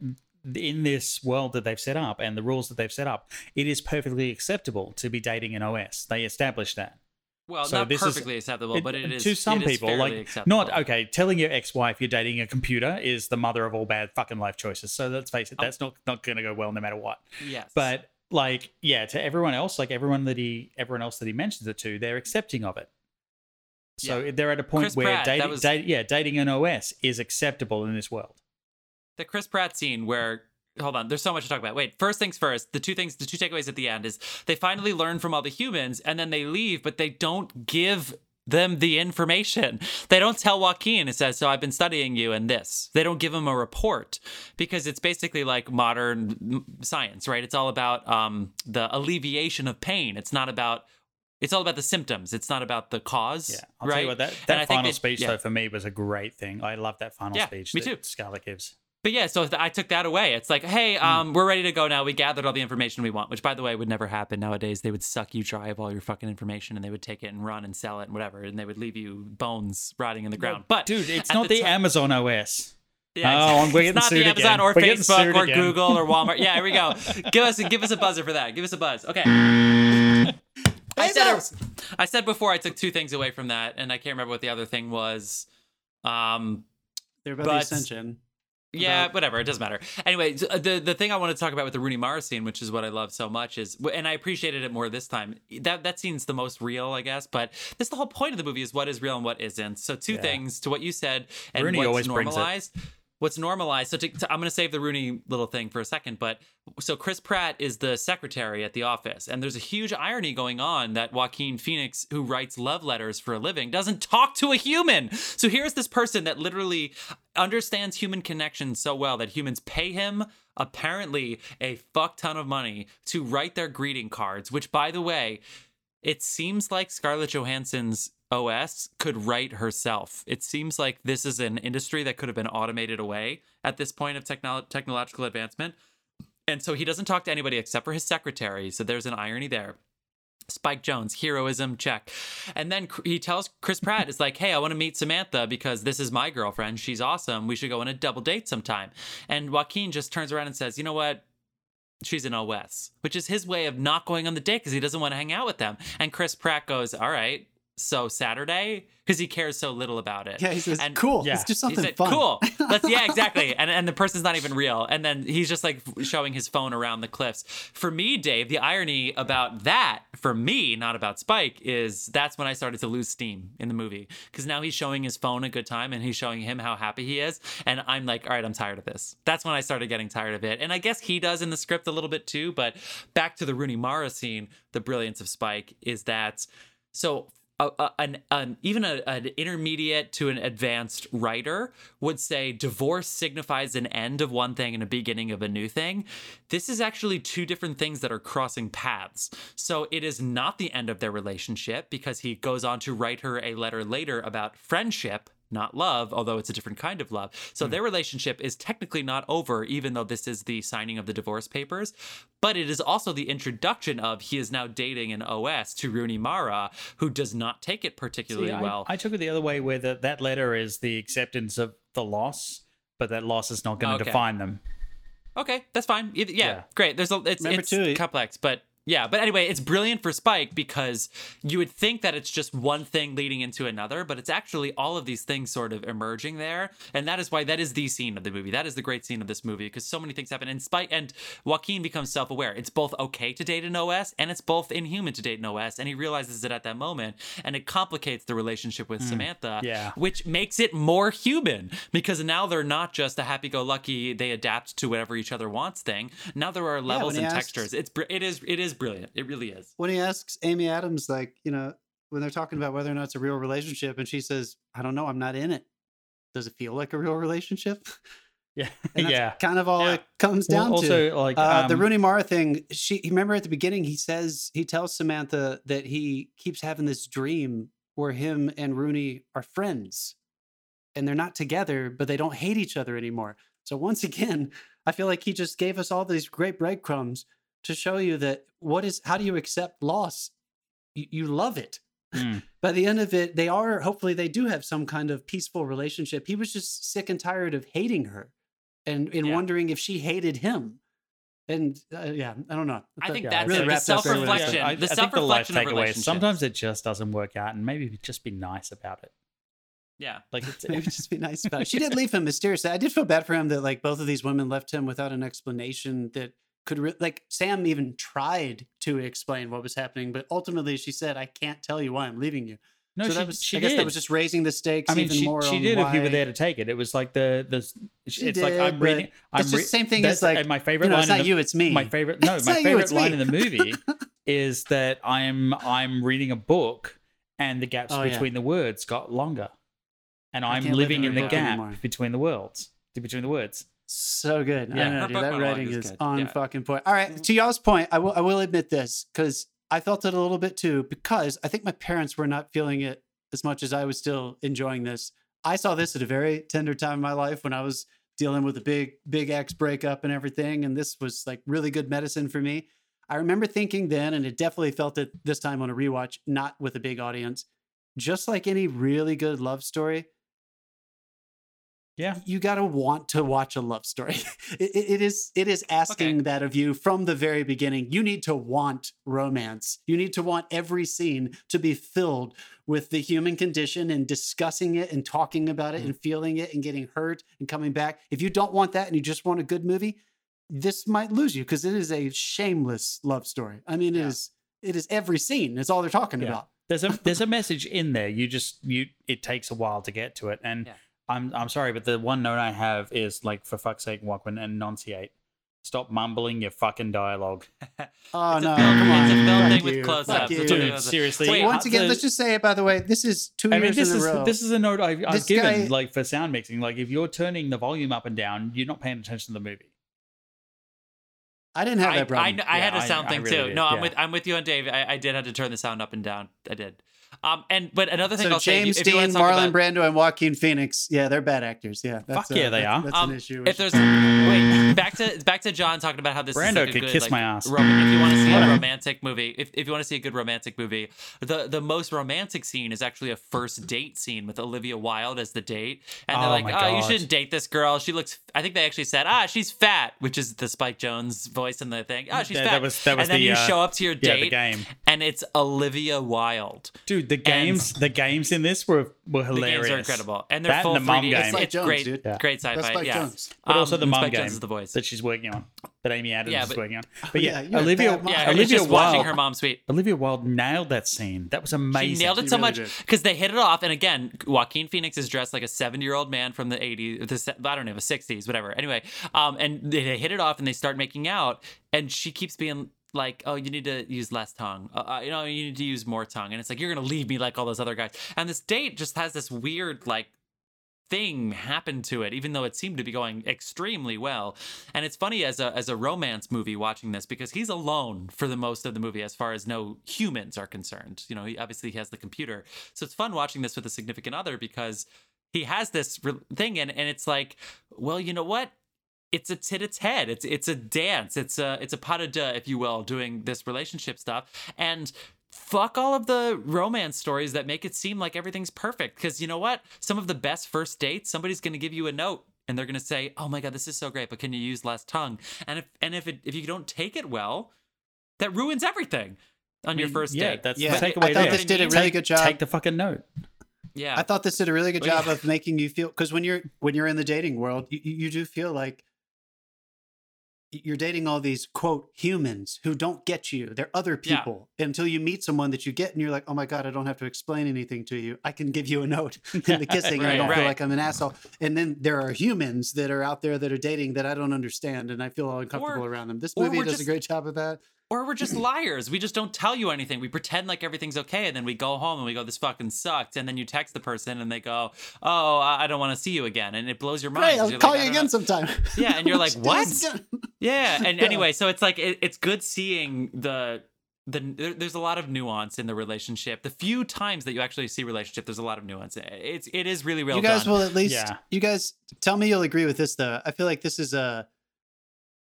in this world that they've set up and the rules that they've set up, it is perfectly acceptable to be dating an OS. They established that. Well, So not this is- perfectly acceptable, but it is to some it is people like acceptable. not okay. Telling your ex-wife you're dating a computer is the mother of all bad fucking life choices. So let's face it, Um, that's not not going to go well no matter what. Yes, But like, yeah, to everyone else, like everyone that he, everyone else that he mentions it to, they're accepting of it. So Yeah. they're at a point Chris where Pratt, dating, was- date- yeah, dating an OS is acceptable in this world. the Chris Pratt scene where hold on, there's so much to talk about. Wait, first things first, the two things the two takeaways at the end is they finally learn from all the humans and then they leave, but they don't give them the information. They don't tell Joaquin, it says, So I've been studying you and this. They don't give him a report because it's basically like modern science, right? It's all about um, the alleviation of pain. It's not about it's all about the symptoms. It's not about the cause. Yeah, I'll right? tell you what that, that final speech yeah. though for me was a great thing. I love that final Yeah, speech. me that too. Scarlett gives. But yeah, so I took that away. It's like, hey, Hmm. um, we're ready to go now. We gathered all the information we want, which, by the way, would never happen nowadays. They would suck you dry of all your fucking information, and they would take it and run and sell it and whatever, and they would leave you bones rotting in the ground. But Dude, it's not the, time- Amazon OS. Yeah, Oh, exactly. we're it's getting not sued the Amazon again. or We're Facebook or again. Google or Walmart. Yeah, here we go. give us give us a buzzer for that. Give us a buzz. Okay. I said I said before I took two things away from that, and I can't remember what the other thing was. Um, They're about But- the ascension. Yeah, about- whatever. It doesn't matter. Anyway, uh, the the thing I want to talk about with the Rooney Mara scene, which is what I love so much, is and I appreciated it more this time. That that scene's the most real, I guess. But that's the whole point of the movie is what is real and what isn't. So two Yeah. things to what you said and Rooney what's always brings it. What's normalized? So to, to- I'm going to save the Rooney little thing for a second, but so Chris Pratt is the secretary at the office, and there's a huge irony going on that Joaquin Phoenix, who writes love letters for a living, doesn't talk to a human. So here's this person that literally understands human connection so well that humans pay him apparently a fuck ton of money to write their greeting cards, which by the way, it seems like Scarlett Johansson's OS could write herself. It seems like this is an industry that could have been automated away at this point of technolo- technological advancement. And so he doesn't talk to anybody except for his secretary. So there's an irony there. Spike Jonze, heroism, check. And then he tells Chris Pratt, is like, hey, I want to meet Samantha because this is my girlfriend. She's awesome. We should go on a double date sometime. And Joaquin just turns around and says, you know what? She's an OS, which is his way of not going on the date because he doesn't want to hang out with them. And Chris Pratt goes, all right, so Saturday? Because he cares so little about it. Yeah, he says, And- cool. Yeah. Let's do he something said, fun. Cool. Let's yeah, exactly. And and the person's not even real. And then he's just like showing his phone around the cliffs. For me, Dave, the irony about that, for me, not about Spike, is that's when I started to lose steam in the movie. Because now he's showing his phone a good time and he's showing him how happy he is. And I'm like, all right, I'm tired of this. That's when I started getting tired of it. And I guess he does in the script a little bit too. But back to the Rooney Mara scene, the brilliance of Spike is that so a, an, an even a, an intermediate to an advanced writer would say divorce signifies an end of one thing and a beginning of a new thing. This is actually two different things that are crossing paths. So it is not the end of their relationship because he goes on to write her a letter later about friendship not love, although it's a different kind of love. So hmm. their relationship is technically not over, even though this is the signing of the divorce papers. But it is also the introduction of he is now dating an OS to Rooney Mara, who does not take it particularly See, I, well. I took it the other way, where the, that letter is the acceptance of the loss, but that loss is not going to Okay. define them. Okay, that's fine. Yeah, Yeah. great. There's a it's, it's too- complex, but yeah. But anyway, it's brilliant for Spike because you would think that it's just one thing leading into another, but it's actually all of these things sort of emerging there, and that is why that is the scene of the movie. That is the great scene of this movie because so many things happen. And Spike and Joaquin becomes self-aware. It's both okay to date an OS, and it's both inhuman to date an OS, and he realizes it at that moment, and it complicates the relationship with hmm, Samantha yeah. which makes it more human because now they're not just a happy-go-lucky they adapt to whatever each other wants thing now there are levels he and asks- textures it's br- it is it is brilliant it really is When he asks Amy Adams, like, you know, when they're talking about whether or not it's a real relationship, and she says, I don't know, I'm not in it. Does it feel like a real relationship? Yeah, yeah. Kind of all Yeah. it comes Well, down to. also, like Uh, the um, Rooney Mara thing, she remember at the beginning he says he tells Samantha that he keeps having this dream where him and Rooney are friends and they're not together, but they don't hate each other anymore. So once again, I feel like he just gave us all these great breadcrumbs to show you that what is how do you accept loss? You, you love it. Mm. By the end of it, they are hopefully they do have some kind of peaceful relationship. He was just sick and tired of hating her and and Yeah. wondering if she hated him. And uh, yeah, I don't know. I think that's really it. The wraps up very well. self-reflection. I, I the think the life self-reflection of takeaway is relationships. sometimes it just doesn't work out, and maybe just be nice about it. yeah. Like it's, Maybe just be nice about it. She did leave him mysteriously. I did feel bad for him that like both of these women left him without an explanation that could re- like Sam even tried to explain what was happening, but ultimately she said, "I can't tell you why I'm leaving you." no, so she, that was, she I guess that was just raising the stakes I mean, even she, more. she did if you were there to take it. It was like the the. She It's like did, I'm reading. I'm it's just re- the same thing as like my favorite you know, line. it's not the, you, it's me. My favorite no, my not you, favorite line in the movie is that I'm I'm reading a book and the gaps Oh, yeah. between the words got longer, and I'm live living in in the gap anymore. between the worlds, between the words. So good. Yeah. I know, dude. That writing is is on Yeah. fucking point. All right. To y'all's point, I will I will admit this because I felt it a little bit too, because I think my parents were not feeling it as much as I was still enjoying this. I saw this at a very tender time in my life when I was dealing with a big, big ex breakup and everything. And this was like really good medicine for me. I remember thinking then, and it definitely felt it this time on a rewatch, not with a big audience. Just like any really good love story, Yeah, you got to want to watch a love story. it, it- is it is asking that of you from the very beginning. You need to want romance. You need to want every scene to be filled with the human condition and discussing it and talking about it hmm. and feeling it and getting hurt and coming back. If you don't want that and you just want a good movie, this might lose you because it is a shameless love story. I mean, it Yeah. is it is every scene. It's all they're talking Yeah. about. there's a there's a message in there. You just you it takes a while to get to it, and Yeah. I'm I'm sorry, but the one note I have is like for fuck's sake, Walkman, and enunciate. Stop mumbling your fucking dialogue. Oh It's a no! film- come on, it's a film thing with you. close-ups. Fuck It's you. a film Dude, seriously. Wait, uh, Once again, the- let's just say it. By the way, this is two I mean, years this in is a row. this is a note I've, I've given guy- like for sound mixing. Like if you're turning the volume up and down, you're not paying attention to the movie. I didn't have I, that I, problem. I had a sound I thing really too. did, No, I'm yeah. with I'm with you on Dave. I, I did have to turn the sound up and down. I did. Um, and but another thing so I'll say, if you- James if you want Dean, Marlon about, Brando, and Joaquin Phoenix. Yeah, they're bad actors. Yeah, that's, Fuck yeah, uh, they that's, are. That's um, an issue. if there's wait back to back to John talking about how this is Brando like a could good, kiss like, my ass. rom- if you want to see a romantic movie, if, if you want to see a good romantic movie, the the most romantic scene is actually a first date scene with Olivia Wilde as the date, and they're Oh like, my oh, you shouldn't date this girl. She looks. I think they actually said, ah, she's fat, which is the Spike Jonze voice in the thing. Oh, she's Yeah, fat. that was- that was and then the, you uh, show up to your yeah, the date, game. and it's Olivia Wilde. Dude, the games the games in this were were The hilarious. games are incredible, and they're That full and the 3D. game. It's, Spike it's Jonze, great, dude. Yeah. great That's sci-fi. Spike yeah, Jonze. But also Um, the mom Spike game Jonze is the voice. That she's working on, that Amy Adams Yeah, is working on. Oh, But yeah, yeah, Olivia yeah, Olivia just watching her mom sweet. Olivia Wilde nailed that scene. That was amazing. She nailed it She so really much because they hit it off. And again, Joaquin Phoenix is dressed like a 70 year old man from the 80s, the, I don't know, the 60s, whatever. Anyway, um, and they, they hit it off and they start making out. And she keeps being like, oh, you need to use less tongue. Uh, uh, you know, you need to use more tongue. And it's like, you're going to leave me like all those other guys. And this date just has this weird, like, thing happened to it even though it seemed to be going extremely well and it's funny as a as a romance movie watching this because he's alone for the most of the movie as far as no humans are concerned you know he obviously he has the computer so it's fun watching this with a significant other because he has this re- thing and and it's like well you know what it's a tit its head. It's it's a dance. It's a it's a pas de deux, if you will, doing this relationship stuff. And fuck all of the romance stories that make it seem like everything's perfect. Because you know what? Some of the best first dates, somebody's gonna give you a note and they're gonna say, "Oh my god, this is so great, but can you use less tongue?" And if and if it, if you don't take it well, that ruins everything on your mean, first yeah, date. that's Yeah, the I takeaway thought there. this did a Take- really good job. Take the fucking note. yeah. I thought this did a really good job of making you feel because when you're when you're in the dating world, you, you you do feel like you're dating all these quote humans who don't get you. They're other Yeah. people until you meet someone that you get, and you're like, oh my god, I don't have to explain anything to you. I can give you a note in the kissing, and I don't feel like I'm an asshole. And then there are humans that are out there that are dating that I don't understand, and I feel uncomfortable Or- around them. This movie does a great job of that. Or we're just liars. We just don't tell you anything. We pretend like everything's okay, and then we go home and we go, "This fucking sucked." And then you text the person, and they go, "Oh, I I don't want to see you again," and it blows your mind. Great, 'cause I'll you're call like, you again know." sometime. Yeah, and you're like, "What?" Yeah, and Yeah. anyway, so it's like it, it's good seeing the. The, there- there's a lot of nuance in the relationship. The few times that you actually see relationship, there's a lot of nuance. It's it is really well you guys done. will at least Yeah. you guys tell me you'll agree with this though i feel like this is a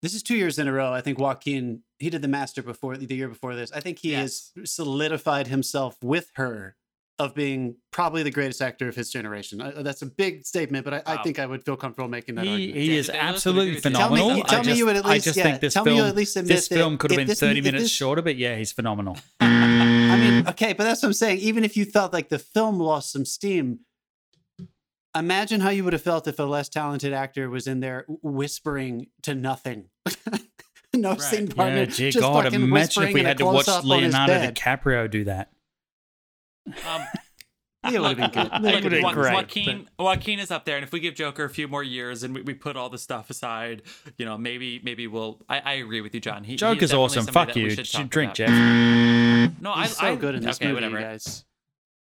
this is two years in a row i think joaquin he did the master before the year before this i think he has solidified himself with her of being probably the greatest actor of his generation. Uh, that's a big statement, but I, I think I would feel comfortable making that He, argument. he David is absolutely agree with you. Tell me- phenomenal. tell I me just, you would at I least- just yeah, think this tell me film, at least admit this film could have been this- 30 minutes this- shorter, but yeah, he's phenomenal. I mean, okay, but that's what I'm saying. Even if you felt like the film lost some steam, imagine how you would have felt if a less talented actor was in there whispering to nothing. no Right. scene partner. yeah, dear just God, fucking imagine whispering if we had to watch close-up on his Leonardo. DiCaprio do that. Um, Yeah, it would have been good. That Look, would've been Jo- great, Joaquin, Joaquin is up there, and if we give Joker a few more years and we, we put all the stuff aside, you know, maybe maybe we'll. I, I agree with you, John. He, he's Joker's definitely awesome. Fuck you. should Should Drink, about. Jeff. No, I, He's so I, good in this okay, movie, whatever. guys.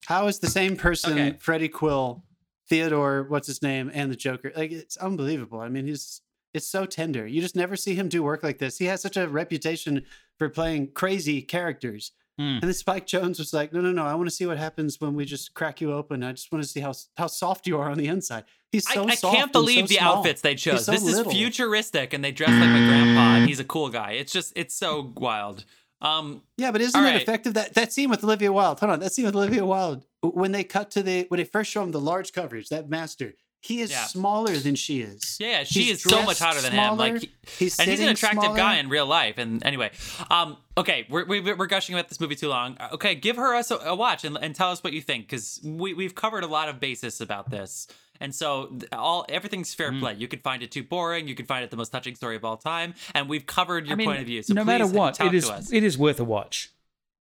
How is the same person, Okay. Freddie Quell, Theodore, what's his name, and the Joker? Like it's unbelievable. I mean, he's it's so tender. You just never see him do work like this. He has such a reputation for playing crazy characters. Hmm. And then Spike Jonze was like, "No, no, no! I want to see what happens when we just crack you open. I just want to see how how soft you are on the inside." He's so I, I soft can't and so believe the small. outfits they chose. so this little. is futuristic, and they dress like my grandpa, and he's a cool guy. It's just, it's so wild. Um, Yeah, but isn't it right. effective? That that scene with Olivia Wilde. Hold on, that scene with Olivia Wilde. When they cut to the when they first show him the large coverage, that master, he is Yeah. smaller than she is. yeah, yeah, she He's is so much dressed hotter than him. Like, he- He's and he's an attractive smaller. guy in real life. And anyway, um, okay, we're, we, we're gushing about this movie too long. Uh, Okay, give her us a, a watch and, and tell us what you think because we we've covered a lot of basis about this. And so all everything's fair Hmm. play. You could find it too boring. You could find it the most touching story of all time. And we've covered your I mean, point of view. So no matter what, talk it is to us. it is worth a watch.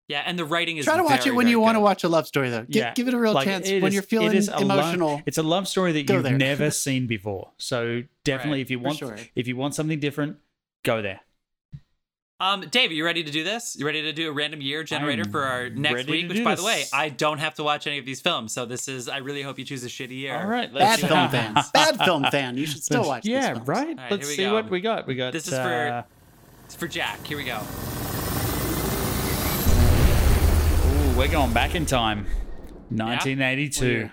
Yeah, and the writing is Try to watch very, it when very you want to watch a love story, though. Gi- yeah, give it a real Like, chance it when is- you're feeling is a love- emotional. it's a love story that you've there. never seen before. So definitely, Right, if you want sure. if you want something different, go there. Um, Dave, are you ready to do this? You ready to do a random year generator I'm for our next week? Which, do by the way. I don't have to watch any of these films, so this is. I really hope you choose a shitty year. All right, Bad let's film fans. Bad film fan. You should still watch. these Yeah, right. right, let's see go. what we got. We got This is for- uh, It's for Jack. Here we go. Ooh, we're going back in time. 1982. Yeah.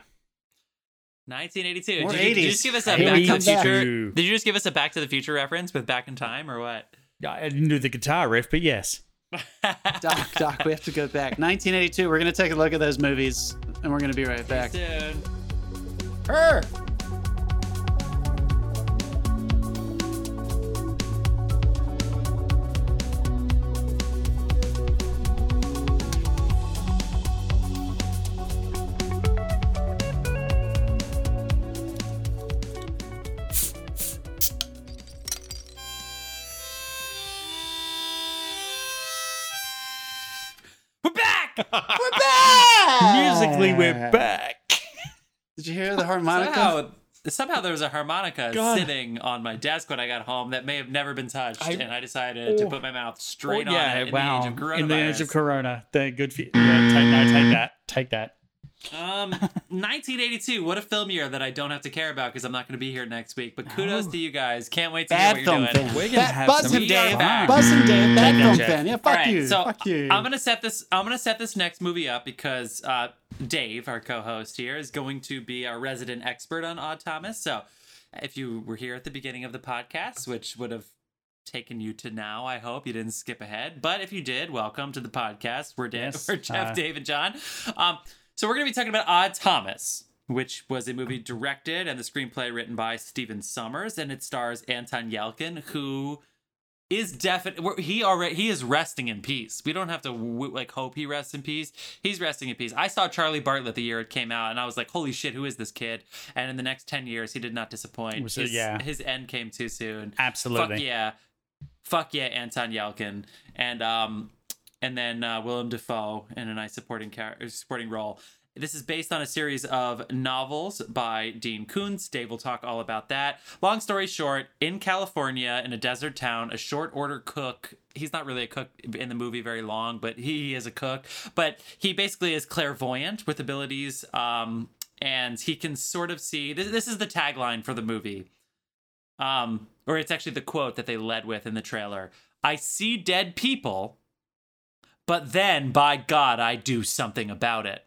1982. Did you, did you just give us a Back to the. Future? Did you just give us a Back to the Future reference with Back in Time or what? I didn't do the guitar riff, but yes. Doc, Doc, we have to go back. 1982. We're gonna take a look at those movies, and we're gonna be right back. Soon. Her. Back. Musically, we're back. Did you hear the harmonica? somehow, somehow there was a harmonica God. sitting on my desk when I got home that may have never been touched, I- and I decided to Oh. put my mouth straight Oh, on yeah, it in wow. the age of coronavirus. In the age of Corona. They're good for you. Yeah, take, no, take that. Take that. Um, 1982. What a film year that I don't have to care about because I'm not going to be here next week. But kudos Oh. to you guys. Can't wait to Bad hear what film you're doing. fan. We're gonna Bad- have Buzz some and Dave. fun. Buzz and Dave. Bad film fan. Yeah, fuck right, you. so fuck you. I'm gonna set this. I'm gonna set this next movie up because uh, Dave, our co-host here, is going to be our resident expert on Odd Thomas. So, if you were here at the beginning of the podcast, which would have taken you to now, I hope you didn't skip ahead. But if you did, welcome to the podcast. We're Dan, Yes, we're Jeff, uh, Dave, and John. Um, so we're gonna be talking about Odd Thomas. Which was a movie directed and the screenplay written by Stephen Sommers, and it stars Anton Yelchin, who is definitely he already he is resting in peace. We don't have to like hope he rests in peace. He's resting in peace. I saw Charlie Bartlett the year it came out, and I was like, "Holy shit, who is this kid?" And in the next ten years, he did not disappoint. His, yeah. his end came too soon. Absolutely. Fuck yeah, fuck yeah, Anton Yelchin, and um, and then uh, Willem Dafoe in a nice supporting char- supporting role. This is based on a series of novels by Dean Koontz. Dave will talk all about that. Long story short, in California, in a desert town, a short order cook. He's not really a cook in the movie very long, but he is a cook. But he basically is clairvoyant with abilities, um, and he can sort of see. This, this is the tagline for the movie um, or it's actually the quote that they led with in the trailer. I see dead people, but then by God, I do something about it.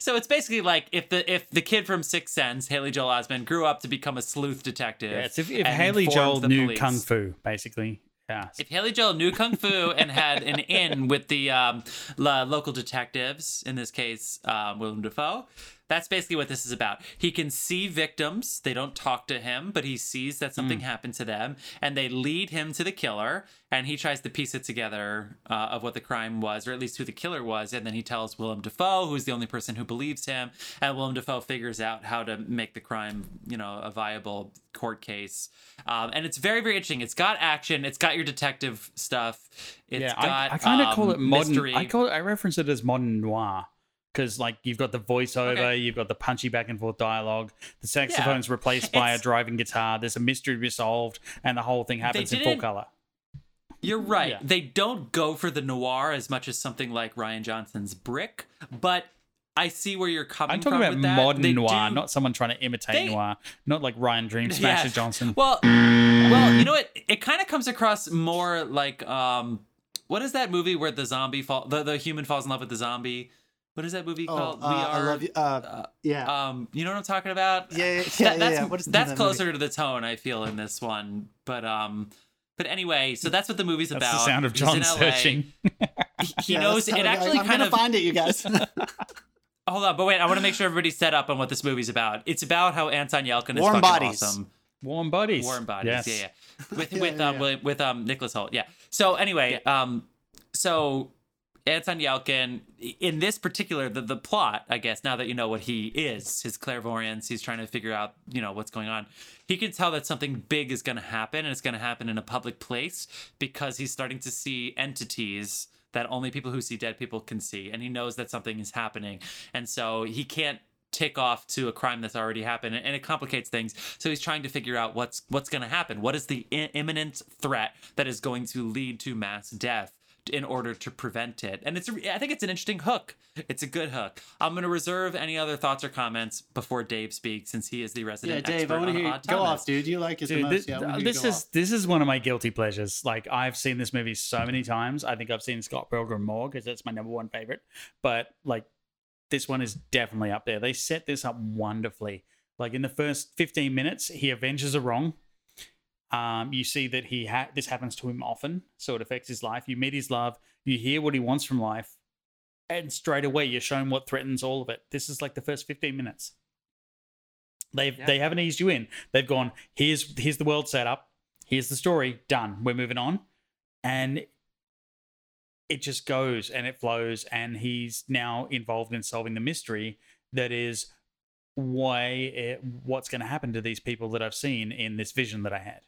So it's basically like if the if the kid from Sixth Sense, Haley Joel Osment, grew up to become a sleuth detective. Yeah, if, if Haley Joel knew police. kung fu, basically. Yeah. If Haley Joel knew kung fu and had an in with the um, lo- local detectives, in this case, um, Willem Dafoe, that's basically what this is about. He can see victims; they don't talk to him, but he sees that something happened to them, and they lead him to the killer. And he tries to piece it together uh, of what the crime was, or at least who the killer was. And then he tells Willem Dafoe, who's the only person who believes him, and Willem Dafoe figures out how to make the crime, you know, a viable court case. Um, and it's very, very interesting. It's got action. It's got your detective stuff. It's yeah, got I, I kind of call um, it modern. mystery. I call it. I reference it as modern noir because like you've got the voiceover, Okay. you've got the punchy back and forth dialogue. The saxophone's replaced by a driving guitar. There's a mystery to be solved, and the whole thing happens in full color. You're right. Yeah. They don't go for the noir as much as something like Rian Johnson's Brick, but I see where you're coming from. I'm talking about modern They noir, do- not someone trying to imitate They- noir, not like Rian Dream Smasher Yeah. Johnson. Well, well, you know what? It kind of comes across more like um, what is that movie where the zombie fall, the the human falls in love with the zombie? What is that movie Oh, called? uh, I love you. Uh, yeah. Um, you know what I'm talking about? Yeah, yeah, yeah, That- that's yeah. What is that's of that movie? closer to the tone I feel in this one, but um. But anyway, so that's what the movie's That's about. the sound of John in searching. He, he Yeah, knows it actually I'm kind of find it, you guys. Hold on, but wait, I want to make sure everybody's set up on what this movie's about. It's about how Anton Yelchin is Warm fucking bodies. awesome. Warm bodies. Warm bodies, Yes. yeah, yeah. With Yeah, with yeah, um yeah. with, with um Nicholas Hoult, yeah. So anyway, um, so Anton Yelchin in this particular the the plot, I guess. Now that you know what he is, his clairvoyance, he's trying to figure out you know what's going on. He can tell that something big is going to happen, and it's going to happen in a public place because he's starting to see entities that only people who see dead people can see, and he knows that something is happening, and so he can't tick off to a crime that's already happened and it complicates things so he's trying to figure out what's what's going to happen what is the imminent threat that is going to lead to mass death in order to prevent it and it's I think it's an interesting hook it's a good hook i'm going to reserve any other thoughts or comments before dave speaks since he is the resident. yeah, resident Dave, expert I want to hear you go off, dude. You like it the Dude, most. this, yeah, I wanna uh, hear you this is off. this is one of my guilty pleasures. Like I've seen this movie so many times. I think I've seen Scott Pilgrim more because that's my number one favorite. But like this one is definitely up there. They set this up wonderfully. Like in the first 15 minutes, he avenges a wrong. Um, you see that he ha- this happens to him often, so it affects his life. You meet his love, you hear what he wants from life, and straight away you're shown what threatens all of it. This is like the first 15 minutes. They've Yeah. they haven't eased you in. They've gone, here's here's the world set up, here's the story, done. We're moving on. And it just goes and it flows, and he's now involved in solving the mystery that is why it, what's going to happen to these people that I've seen in this vision that I had.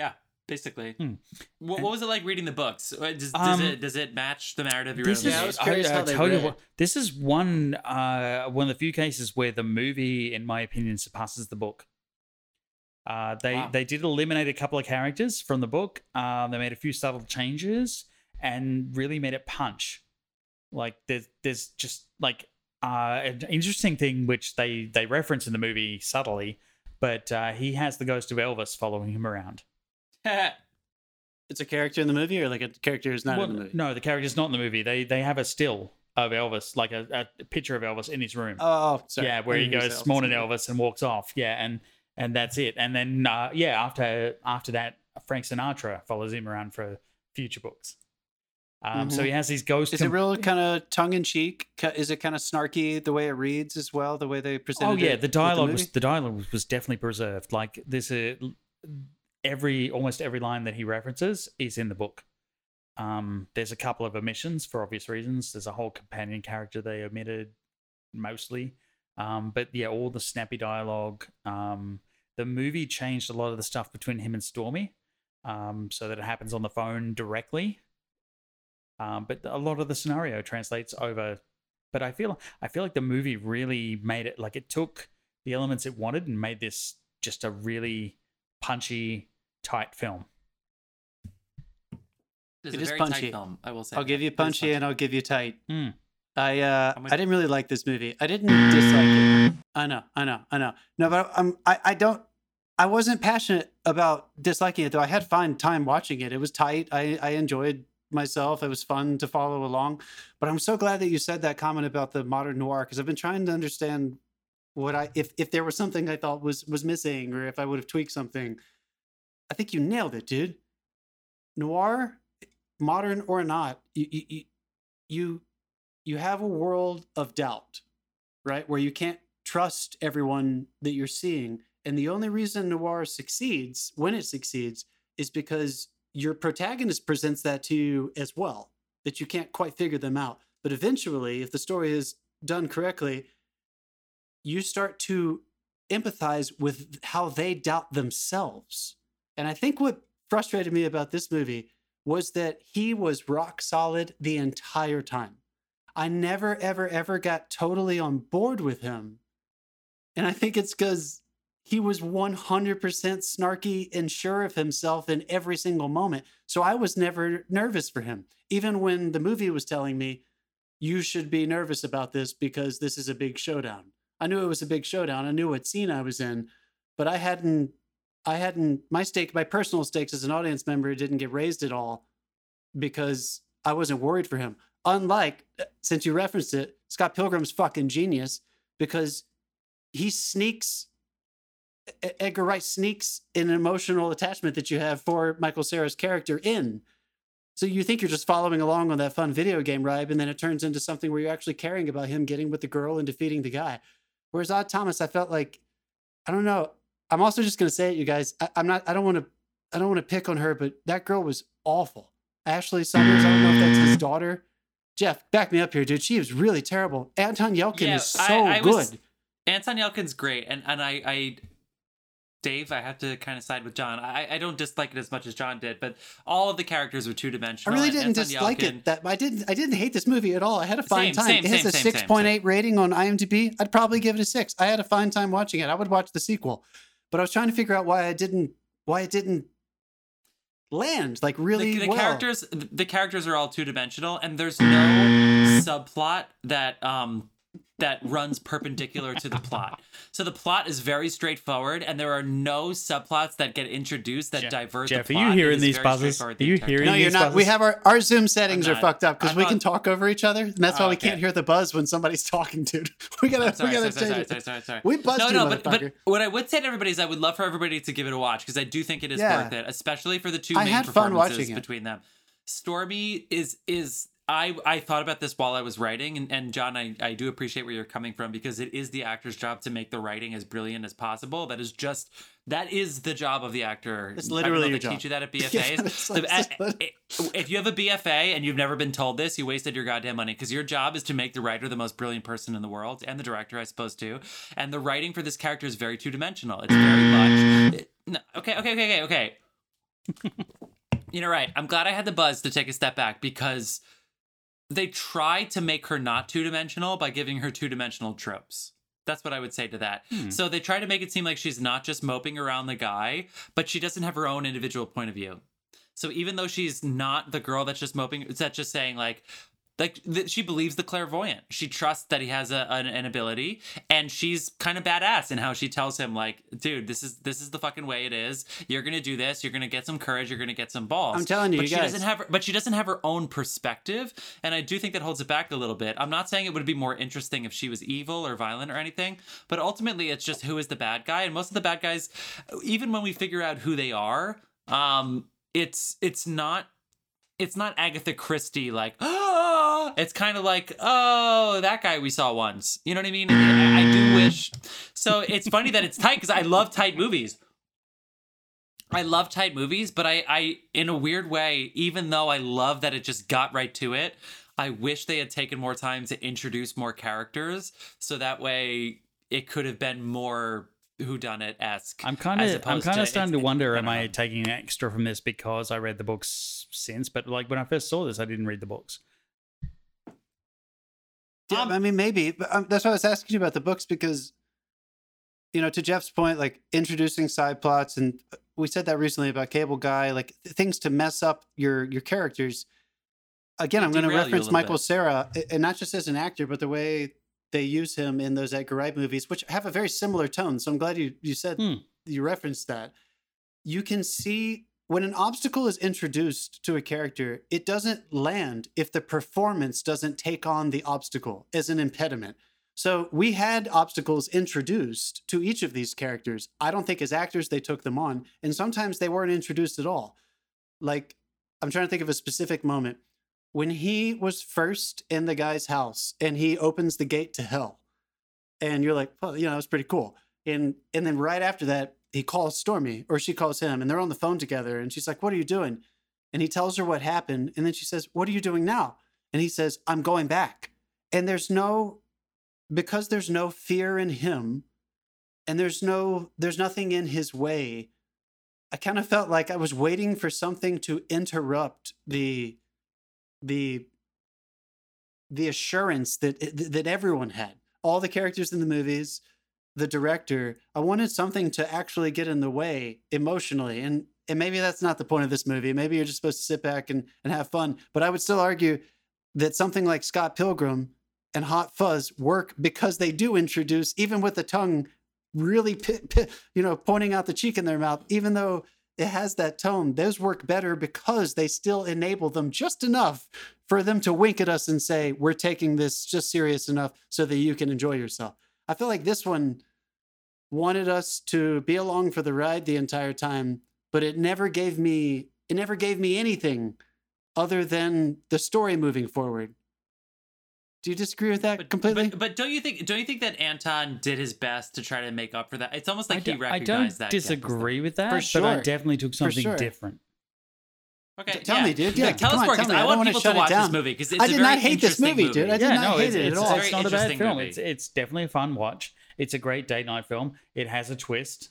Yeah basically Hmm. what, what was it like reading the books Uh, does, does Um, it does it match the narrative you This read is, Yeah, I the was movie? curious I, how I they tell you what, this is one uh, one of the few cases where the movie, in my opinion, surpasses the book. Uh, they Wow. they did eliminate a couple of characters from the book. Um, they made a few subtle changes and really made it punch. Like there's there's just like uh, an interesting thing which they they reference in the movie subtly, but uh, he has the ghost of Elvis following him around. It's a character in the movie, or like a character who's not Well, in the movie. No, the character's not in the movie. They they have a still of Elvis, like a, a picture of Elvis in his room. Oh, sorry. yeah, where he goes Elvis. morning Elvis and walks off. Yeah, and and that's it. And then uh, yeah, after after that, Frank Sinatra follows him around for future books. Um, So Mhm. he has these ghosts. Is it real kind of tongue in cheek? Is it kind of snarky the way it reads as well? The way they presented Oh yeah, the dialogue movie? was the dialogue was, was definitely preserved. Like there's a every almost every line that he references is in the book. Um, there's a couple of omissions for obvious reasons. There's a whole companion character they omitted mostly. Um, but yeah, all the snappy dialogue. Um, the movie changed a lot of the stuff between him and Stormy, um, so that it happens on the phone directly. Um, but a lot of the scenario translates over. But I feel I feel like the movie really made it like it took the elements it wanted and made this just a really punchy, tight film. It's It a is very punchy. tight film, I will say. I'll that. give you It is punchy and I'll give you tight. Hmm. I uh, I didn't really like this movie. I didn't dislike it. I know, I know, I know. No, but I'm I, I don't I wasn't passionate about disliking it though. I had fun time watching it. It was tight. I I enjoyed myself. It was fun to follow along. But I'm so glad that you said that comment about the modern noir because I've been trying to understand what I if if there was something I thought was was missing or if I would have tweaked something. I think you nailed it, dude. Noir, modern or not, you you you you have a world of doubt, right? Where you can't trust everyone that you're seeing, and the only reason noir succeeds when it succeeds is because your protagonist presents that to you as well, that you can't quite figure them out. But eventually, if the story is done correctly, you start to empathize with how they doubt themselves. And I think what frustrated me about this movie was that he was rock solid the entire time. I never, ever, ever got totally on board with him. And I think it's because he was 100% snarky and sure of himself in every single moment. So I was never nervous for him. Even when the movie was telling me, you should be nervous about this because this is a big showdown. I knew it was a big showdown. I knew what scene I was in, but I hadn't, I hadn't, my stake, my personal stakes as an audience member didn't get raised at all because I wasn't worried for him. Unlike, uh, since you referenced it, Scott Pilgrim's fucking genius because he sneaks Edgar Wright sneaks an emotional attachment that you have for Michael Cera's character in. So you think you're just following along on that fun video game ride, and then it turns into something where you're actually caring about him getting with the girl and defeating the guy. Whereas Odd Thomas, I felt like, I don't know. I'm also just gonna say it, you guys. I, am not. I don't want to. I don't want to pick on her, but that girl was awful. Ashley Summers. I don't know if that's his daughter. Jeff, back me up here, dude. She was really terrible. Anton Yelchin yeah, is so I, I good. Was, Anton Yelchin's great, and and I I Dave, I have to kind of side with John. I, I don't dislike it as much as John did, but all of the characters were two dimensional. I really didn't dislike it. That I didn't. I didn't hate this movie at all. I had a fine same, time. Same, it has same, a six point eight rating on IMDb. I'd probably give it a six. I had a fine time watching it. I would watch the sequel, but I was trying to figure out why I didn't. Why it didn't land like really the, the well. characters the characters are all two dimensional and there's no subplot that um that runs perpendicular to the plot. So the plot is very straightforward, and there are no subplots that get introduced that Jeff, divert Jeff, the plot. are you hearing these buzzes? Are you hearing No, you're not. Buzzes? We have our, our Zoom settings are fucked up because we can talk over each other, and that's why oh, we can't hear the buzz when somebody's talking, dude. We gotta, sorry, we gotta sorry, change sorry, it. Sorry, sorry, sorry. We buzzed no, you, no, but, but what I would say to everybody is I would love for everybody to give it a watch because I do think it is yeah. worth it, especially for the two I main performances between them. Stormy is is I, I thought about this while I was writing, and, and John, I, I do appreciate where you're coming from because it is the actor's job to make the writing as brilliant as possible. That is just that is the job of the actor. It's literally your they job. teach you that at BFAs. yeah, like, eh, if you have a BFA and you've never been told this, you wasted your goddamn money because your job is to make the writer the most brilliant person in the world and the director, I suppose too. And the writing for this character is very two dimensional. It's very much. It, no, okay, okay, okay, okay, okay. you know, right. I'm glad I had the buzz to take a step back because they try to make her not two dimensional by giving her two dimensional tropes. That's what I would say to that. Hmm. So they try to make it seem like she's not just moping around the guy, but she doesn't have her own individual point of view. So even though she's not the girl that's just moping, that's just saying like, like th- she believes the clairvoyant. She trusts that he has a, an, an ability, and she's kind of badass in how she tells him, like, "Dude, this is this is the fucking way it is. You're gonna do this. You're gonna get some courage. You're gonna get some balls." I'm telling you, but you she guys. doesn't have, but she doesn't have her own perspective, and I do think that holds it back a little bit. I'm not saying it would be more interesting if she was evil or violent or anything, but ultimately, it's just who is the bad guy, and most of the bad guys, even when we figure out who they are, um, it's it's not it's not Agatha Christie like oh it's kind of like oh that guy we saw once. You know what I mean? I, I do wish. So it's funny that it's tight because I love tight movies. I love tight movies but I I in a weird way even though I love that it just got right to it I wish they had taken more time to introduce more characters so that way it could have been more who done it esque. I'm kind of I'm kind of starting to wonder, am I taking extra from this because I read the books since? But like when I first saw this, I didn't read the books. Yeah, um, I mean maybe, but um, that's why I was asking you about the books because, you know, to Jeff's point, like introducing side plots, and uh, we said that recently about Cable Guy, like things to mess up your your characters. Again, I'm going to reference Michael bit. Cera, and not just as an actor, but the way they use him in those Edgar Wright movies, which have a very similar tone. So I'm glad you you said hmm. you referenced that. You can see when an obstacle is introduced to a character, it doesn't land if the performance doesn't take on the obstacle as an impediment. So we had obstacles introduced to each of these characters. I don't think as actors they took them on, and sometimes they weren't introduced at all. Like I'm trying to think of a specific moment when he was first in the guy's house and he opens the gate to hell, and you're like, well, you know, that was pretty cool. And and then right after that, he calls Stormy or she calls him, and they're on the phone together, and she's like, "What are you doing?" And he tells her what happened, and then she says, "What are you doing now?" And he says, "I'm going back." And there's no because there's no fear in him and there's no there's nothing in his way i kind of felt like i was waiting for something to interrupt the the the assurance that eh, that everyone had all the characters in the movies the director i wanted something to actually get in the way emotionally and and maybe that's not the point of this movie maybe you're just supposed to sit back and and have fun but i would still argue that something like scott pilgrim and Hot Fuzz work because they do introduce, even with the tongue really, pi- pi- you know, pointing out the cheek in their mouth, even though it has that tone, those work better because they still enable them just enough for them to wink at us and say, we're taking this just serious enough so that you can enjoy yourself. I feel like this one wanted us to be along for the ride the entire time, but it never gave me, it never gave me anything other than the story moving forward. Do you disagree with that But, completely? but, but don't you think don't you think that Anton did his best to try to make up for that? It's almost like I, he do, I recognized don't that. gap. disagree with that, For but I definitely took something sure. different. Okay, T- tell yeah. me, dude. Yeah, Like, tell us more tell because me. I I want wanna people shut to it watch down. this movie because it's I a did very not hate this interesting movie, dude. I did yeah, not no, hate it's, it at all. it's Very not a bad film. It's it's definitely a fun watch. It's a great date night film. It has a twist.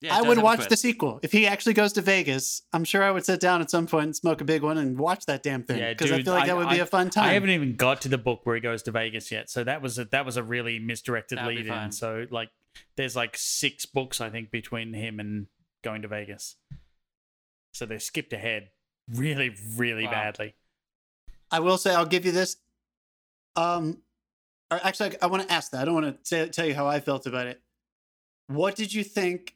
Yeah, I would watch twist. the sequel. If he actually goes to Vegas, I'm sure I would sit down at some point and smoke a big one and watch that damn thing. Yeah, Because I dude, feel like that I- would be I- a fun time. I haven't even got to the book where he goes to Vegas yet, so that was a, that was a really misdirected That'd lead in. So like, there's like six books I think between him and going to Vegas. So they skipped ahead really, really Wow. badly. I will say, I'll give you this. Um, or actually, I, I want to ask that. I don't want to tell you how I felt about it. What did you think?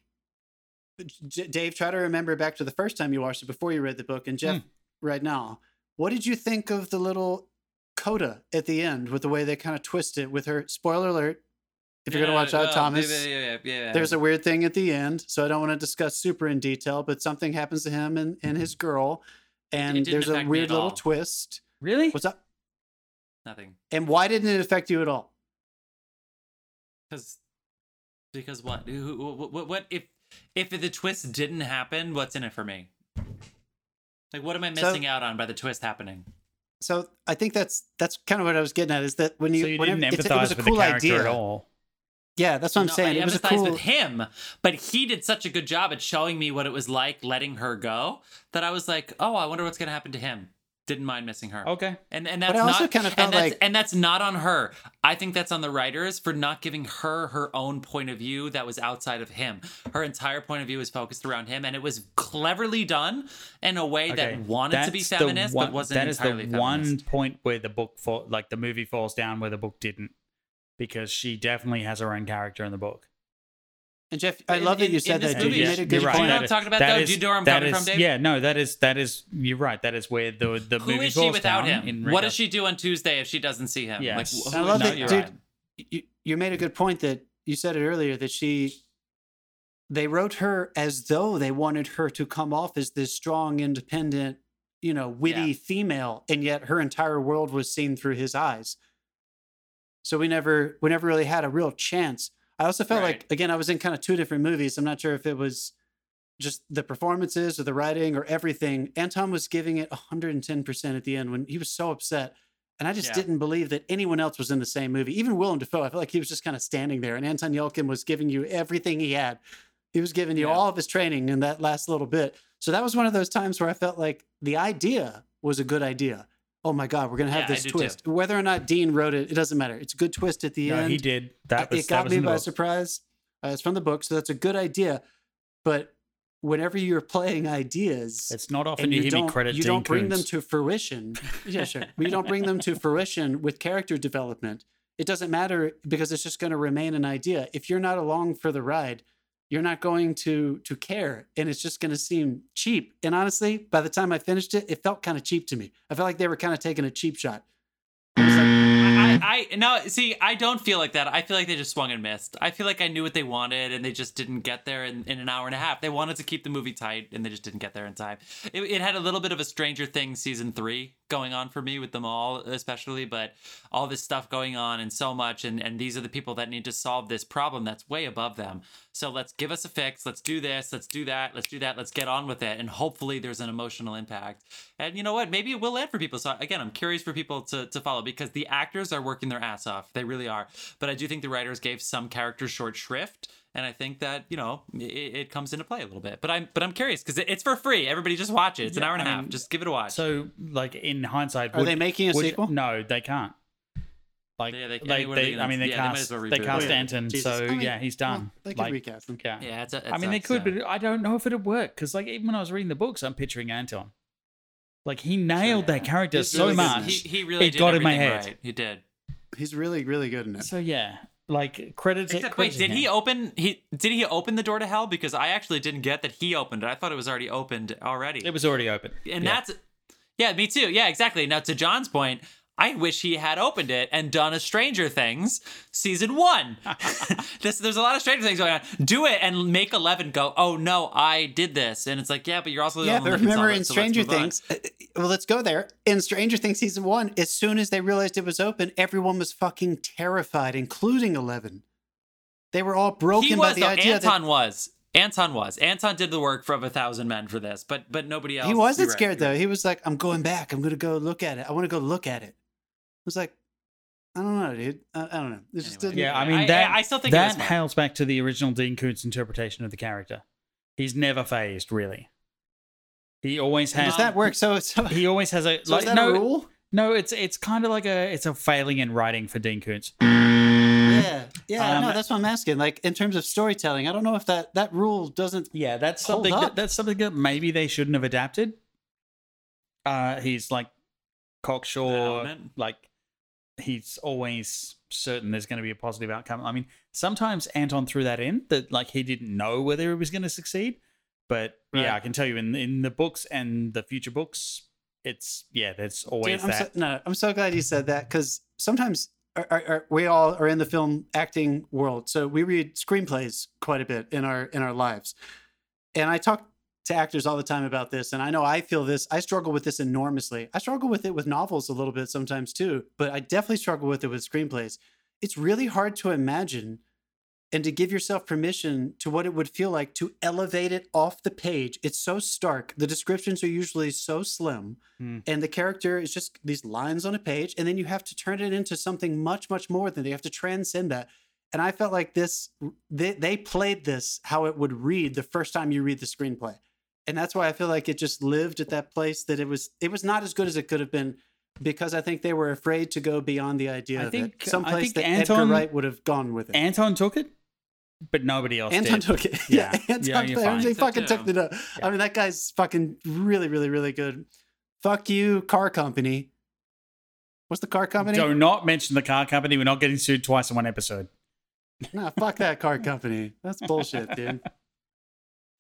J- Dave, try to remember back to the first time you watched it before you read the book, and Jeff, Hmm. right now, what did you think of the little coda at the end with the way they kind of twist it with her? Spoiler alert! If you're gonna watch out, well, Thomas, Yeah, yeah, there's a weird thing at the end, so I don't want to discuss super in detail, but something happens to him and, and his girl, and there's a weird little all. twist. Really? What's up? nothing And why didn't it affect you at all? because because what? Who- What? What if if the twist didn't happen? What's in it for me? Like, what am I So- missing out on by the twist happening? So I think that's that's kind of what I was getting at is that when you, so you whenever, didn't it's- empathize it was a with cool the character idea. at all. Yeah, that's what I'm No, saying. I it was a empathize cool. with him, but he did such a good job at showing me what it was like letting her go that I was like, oh, I wonder what's gonna happen to him. Didn't mind missing her. Okay. And and that's I also not kinda felt and that's, like- and that's not on her. I think that's on the writers for not giving her her own point of view that was outside of him. Her entire point of view was focused around him, and it was cleverly done in a way Okay. that wanted to be feminist one- but wasn't That is entirely the feminist. one point where the book, fall, like the movie, falls down where the book didn't, because she definitely has her own character in the book. And Jeff, I In- love that you in said this that. Dude. movie, You yeah, made a you're good right. point. You know what I'm talking about, though? Do you know where I'm that coming from, Dave? Yeah, no, that is that is. You're right. That is where the the Who movie is she falls without down him? in What does she do on Tuesday if she doesn't see him? Yes. Like, wh- I love is that, you're dude. right. You, you made a good point that you said it earlier that she they wrote her as though they wanted her to come off as this strong, independent, you know, witty Yeah. female, and yet her entire world was seen through his eyes. So we never we never really had a real chance. I also felt Right. like again I was in kind of two different movies. I'm not sure if it was just the performances or the writing or everything. Anton was giving it 110% at the end when he was so upset. And I just Yeah. didn't believe that anyone else was in the same movie. Even Willem Dafoe, I felt like he was just kind of standing there. And Anton Yelchin was giving you everything he had. He was giving you Yeah. all of his training in that last little bit. So that was one of those times where I felt like the idea was a good idea. Oh my God, we're going to have Yeah, this do too. twist. Whether or not Dean wrote it, it doesn't matter. It's a good twist at the No, end. he did. That was it that got was me by book. surprise. Uh, it's from the book, so that's a good idea. But whenever you're playing ideas, It's not often you, you, hear don't, me credit you Dean don't bring them to fruition. yeah, sure. But you don't bring them to fruition with character development. It doesn't matter because it's just going to remain an idea. If you're not along for the ride, you're not going to to care, and it's just going to seem cheap. And honestly, by the time I finished it, it felt kind of cheap to me. I felt like they were kind of taking a cheap shot. Like, mm. I, I no see. I don't feel like that. I feel like they just swung and missed. I feel like I knew what they wanted, and they just didn't get there in, in an hour and a half. They wanted to keep the movie tight, and they just didn't get there in time. It, it had a little bit of a Stranger Things season three going on for me with them all, especially. But all this stuff going on and so much, and and these are the people that need to solve this problem that's way above them. So let's give us a fix. Let's do this. Let's do that. Let's do that. Let's get on with it, and hopefully there's an emotional impact. And you know what? Maybe it will land for people. So again, I'm curious for people to to follow because the actors are working their ass off. They really are. But I do think the writers gave some characters short shrift and I think that you know it, it, comes into play a little bit. But I'm but I'm curious because it's for free. Everybody just watch it. It's an hour and a half. just give it a watch. So, like in hindsight, Are they making a would- sequel? No, they can't. Like Yeah, they- I they, mean, they, they gonna- I mean, they yeah, cast as well they cast oh, it. Anton, Jesus. so oh, I mean, yeah, he's oh, done. Well, they could like, recast him. yeah. yeah, it's a, I mean, they could, yeah. but I don't know if it'd work because, like, even when I was reading the books, I'm picturing Anton. Like he nailed that character He's so really much. he, he really it did got in my head. Right. He did. He's really, really good in it. So yeah, like credit. to- Except, wait, to did he open? He did he open the door to hell? Because I actually didn't get that he opened it. I thought it was already opened already. It was already open, and Yeah. that's yeah, me too. Yeah, exactly. Now to John's point, I wish he had opened it and done a Stranger Things season one. this, there's a lot of Stranger Things going on. Do it and make Eleven go. Oh no, I did this, and it's like yeah, but you're also the Yeah, only but one that can remember solve it, in so Stranger. Things, uh, well, let's go there. In Stranger Things season one, as soon as they realized it was open, everyone was fucking terrified, including Eleven. They were all broken he by was the though. idea Anton was. Anton was. Anton did the work for of a thousand men for this, but but nobody else. he wasn't right, scared though. He was like, "I'm going back. I'm going to go look at it. I want to go look at it." I was like, "I don't know, dude. I, I don't know. It just Anyway. didn't." Yeah, I I- mean I- that. I still think it was that hails back to the original Dean Koontz interpretation of the character. He's never fazed, really. He always has. Does that work? So, so, He always has a so like is that no a rule? no. It's it's kind of like a it's a failing in writing for Dean Koontz. Yeah, yeah. Um, no, that's what I'm asking. Like in terms of storytelling, I don't know if that that rule doesn't. Yeah, that's Hold something up. that, that's something that maybe they shouldn't have adapted. Uh, he's like cocksure, element. like he's always certain there's going to be a positive outcome. I mean, sometimes Anton threw that in that like he didn't know whether it was going to succeed, but Right. yeah, I can tell you in in the books and the future books, it's yeah, there's always Dude, I'm so, that. no, I'm so glad you said that because sometimes are, are, are- we all are in the film acting world, so we read screenplays quite a bit in our in our lives, and I talk to actors all the time about this, and I know I feel this. I struggle with this enormously. I struggle with it with novels a little bit sometimes too, but I definitely struggle with it with screenplays. It's really hard to imagine and to give yourself permission to what it would feel like to elevate it off the page. It's so stark. The descriptions are usually so slim, Hmm. and the character is just these lines on a page, and then you have to turn it into something much, much more than that. You have to transcend that. And I felt like this, they, they played this how it would read the first time you read the screenplay. And that's why I feel like it just lived at that place that it was it was not as good as it could have been because I think they were afraid to go beyond the idea I of think- it. Some place that Anton- Edgar Wright would have gone with it. Anton took it, but nobody else Anton did. took it. Yeah. Yeah, Anton, Yeah, you're. He I think so, fucking took too. the note. I mean, that guy's fucking really, really, really good. Fuck you, car company. What's the car company? Do not mention the car company. We're not getting sued twice in one episode. Nah, fuck that car company. That's bullshit, dude.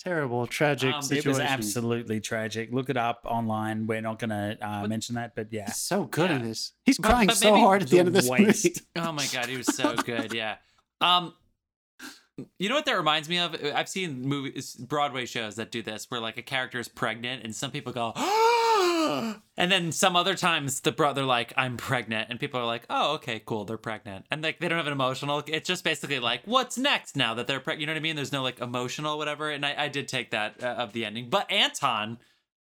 Terrible, tragic Um, it was situation. It was absolutely tragic. Look it up online. We're not going to uh, mention that, but yeah. So good in Yeah. this. He's But- crying but so hard at the end of this Waste. movie. Oh my god, he was so good. Yeah. Um you know what that reminds me of? I've seen movies Broadway shows that do this where like a character is pregnant and some people go and then some other times the brother like I'm pregnant and people are like, "Oh, okay, cool, they're pregnant." And like they don't have an emotional. It's just basically like, "What's next now that they're pregnant?" You know what I mean? There's no like emotional whatever. And I, I did take that uh, of the ending. But Anton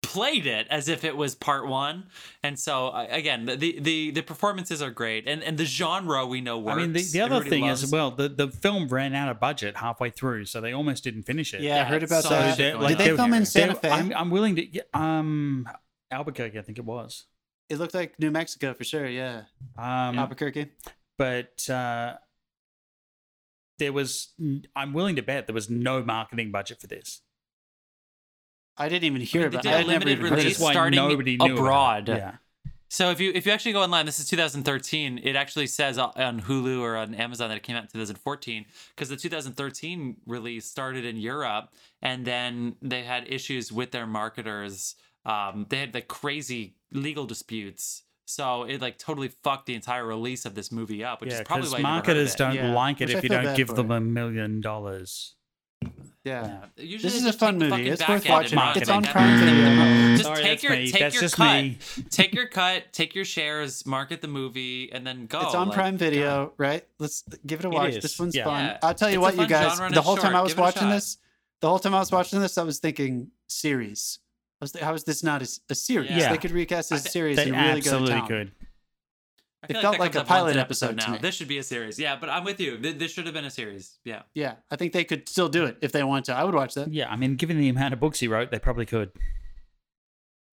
played it as if it was part one and so uh, again the, the the performances are great and and the genre we know works I mean, the, the other Everybody thing loves- as well, the, the film ran out of budget halfway through, so they almost didn't finish it. Yeah, I heard about so that. shit going Did they on. film in They- Santa Fe? I'm, I'm willing to. yeah, Um, Albuquerque, I think it was. It looked like New Mexico for sure. Yeah, Um, Albuquerque. but uh, there was. I'm willing to bet there was no marketing budget for this. I didn't even hear they about. it. a I never limited even release it. Starting nobody knew about it. abroad. Yeah. So if you if you actually go online, this is 2013. It actually says on Hulu or on Amazon that it came out in 2014 because the 2013 release started in Europe, and then they had issues with their marketers. Um, they had the crazy legal disputes. So it like totally fucked the entire release of this movie up, which yeah, is probably because why you never heard of marketers don't Yeah, like it which if you don't give for. them a million dollars. Yeah. Usually This is a fun movie. It's worth watching. It's on. Prime Video. Just Sorry, take your me. take That's your just cut. me. take your cut, take your shares, market the movie, and then go. It's on Like, Prime Video, right? Let's give it a watch. is, This one's yeah. fun. Yeah. I'll tell you It's what, you guys. The it's whole time short. I was Give watching this, the whole time I was watching this, I was thinking series. I was, how is this not a series? Yeah. They could recast this I thi- series They and really go to absolutely town. could. I feel It felt that like a pilot an episode to now. me. This should be a series. Yeah, but I'm with you. Th- This should have been a series. Yeah. Yeah, I think they could still do it if they want to. I would watch that. Yeah, I mean, given the amount of books he wrote, they probably could.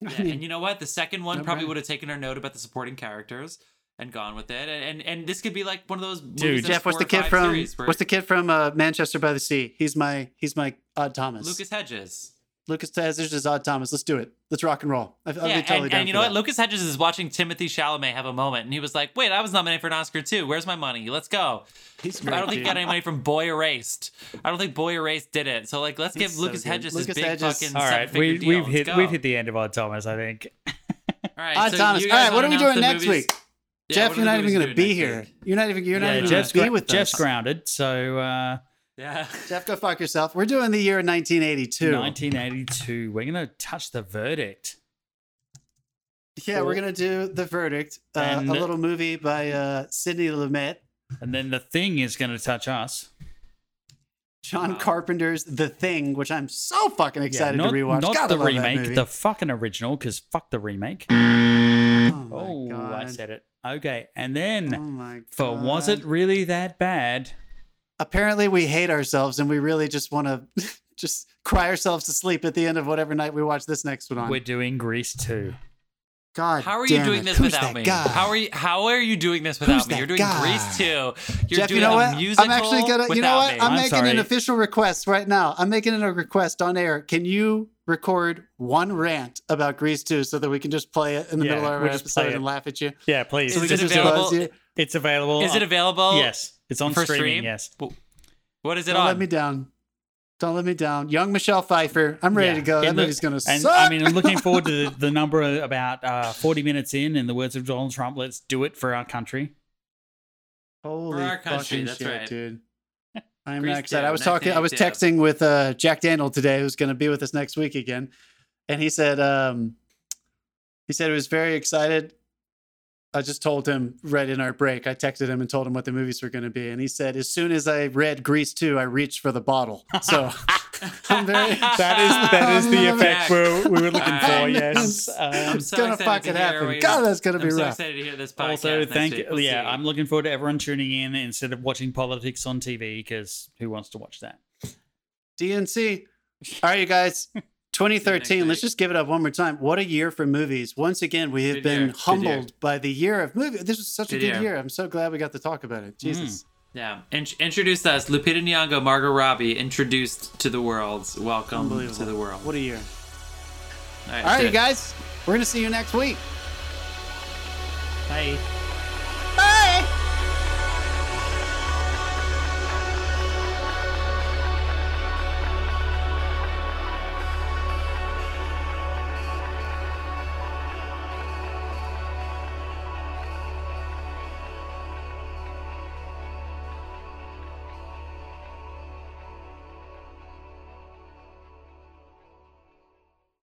Yeah, I mean, and you know what? The second one no probably brainer. would have taken our note about the supporting characters and gone with it. And and, and this could be like one of those movies Dude, that's Jeff, what's the kid from? where What's the kid from uh, Manchester by the Sea? He's my he's my Odd Thomas. Lucas Hedges. Lucas Hedges is Odd Thomas. Let's do it. Let's rock and roll. I, I'll yeah, be totally and, down and you know that. what? Lucas Hedges is watching Timothée Chalamet have a moment, and he was like, "Wait, I was nominated for an Oscar too. Where's my money? Let's go." He's I don't think he got any money from Boy Erased. I don't think Boy Erased did it. So like, let's He's give so Lucas good. Hedges Lucas his big Hedges- fucking All right, seven-figure we, deal. we've Let's hit go. we've hit the end of Odd Thomas. I think. All right, Odd so Thomas. you All guys right, what are we doing next movies? week? Yeah, Jeff, you're not even going to be here. week? You're not even. You're not Yeah, even Jeff's, going to be with Jeff's grounded, so uh, Yeah. Jeff, go fuck yourself. We're doing the year 1982. 1982. We're gonna touch the verdict. Yeah, we're gonna do the verdict, uh, a little movie by uh, Sidney Lumet, And then the thing is going to touch us. John Wow. Carpenter's The Thing, which I'm so fucking excited not, to rewatch. Not Gotta the remake, the fucking original, because fuck the remake. oh my Oh, god! I said it. Okay, and then Oh for was it really that bad? Apparently, we hate ourselves, and we really just want to just cry ourselves to sleep at the end of whatever night we watch this next one on. We're doing Grease 2. God, How are you doing it. this Who's without me? guy? How are you? How are you doing this without Who's me? You're doing guy? Grease too. You're Jeff, doing you know a what? musical I'm actually gonna. You know what? me. I'm, I'm making sorry. an official request right now. I'm making a request on air. Can you record one rant about Grease 2 so that we can just play it in the Yeah, middle of our we'll just episode and laugh at you? Yeah, please. Is we it can This just available? buzz you? It's available. Is it available? Yes, it's on For streaming. stream? Yes. What is it on? Don't on? let me down. Don't let me down. Young Michelle Pfeiffer. I'm ready Yeah. to go. In That the- movie's gonna And suck. I mean, I'm looking forward to the, the number of about uh, 40 minutes in. In the words of Donald Trump, let's do it for our country. Holy our country, fucking that's shit, right. dude. I'm Grease not excited. 2, I was talking. I was 1982. texting with uh, Jack Daniel today, who's going to be with us next week again, and he said, um, he said he was very excited. I just told him right in our break. I texted him and told him what the movies were going to be, and he said, as soon as I read Grease 2, I reached for the bottle. So I'm very. That is that is the effect we're, we were looking for. I'm- Yes. I'm Um, It's so gonna excited fucking happen. what God, that's gonna be I'm so rough. excited to hear this podcast. also, next thank week. you. We'll yeah, see. I'm looking forward to everyone tuning in instead of watching politics on TV because who wants to watch that? DNC. All right, you guys. 2013. Let's just give it up one more time. What a year for movies. Once again, we have Good been year. Humbled by the year of movies. This was such a Good good year. year. I'm so glad we got to talk about it. Mm-hmm. Jesus. Yeah, In- introduced us, Lupita Nyong'o, Margot Robbie, introduced to the world. Welcome to the world. What a year. All right, All right, you guys. We're going to see you next week. Hey.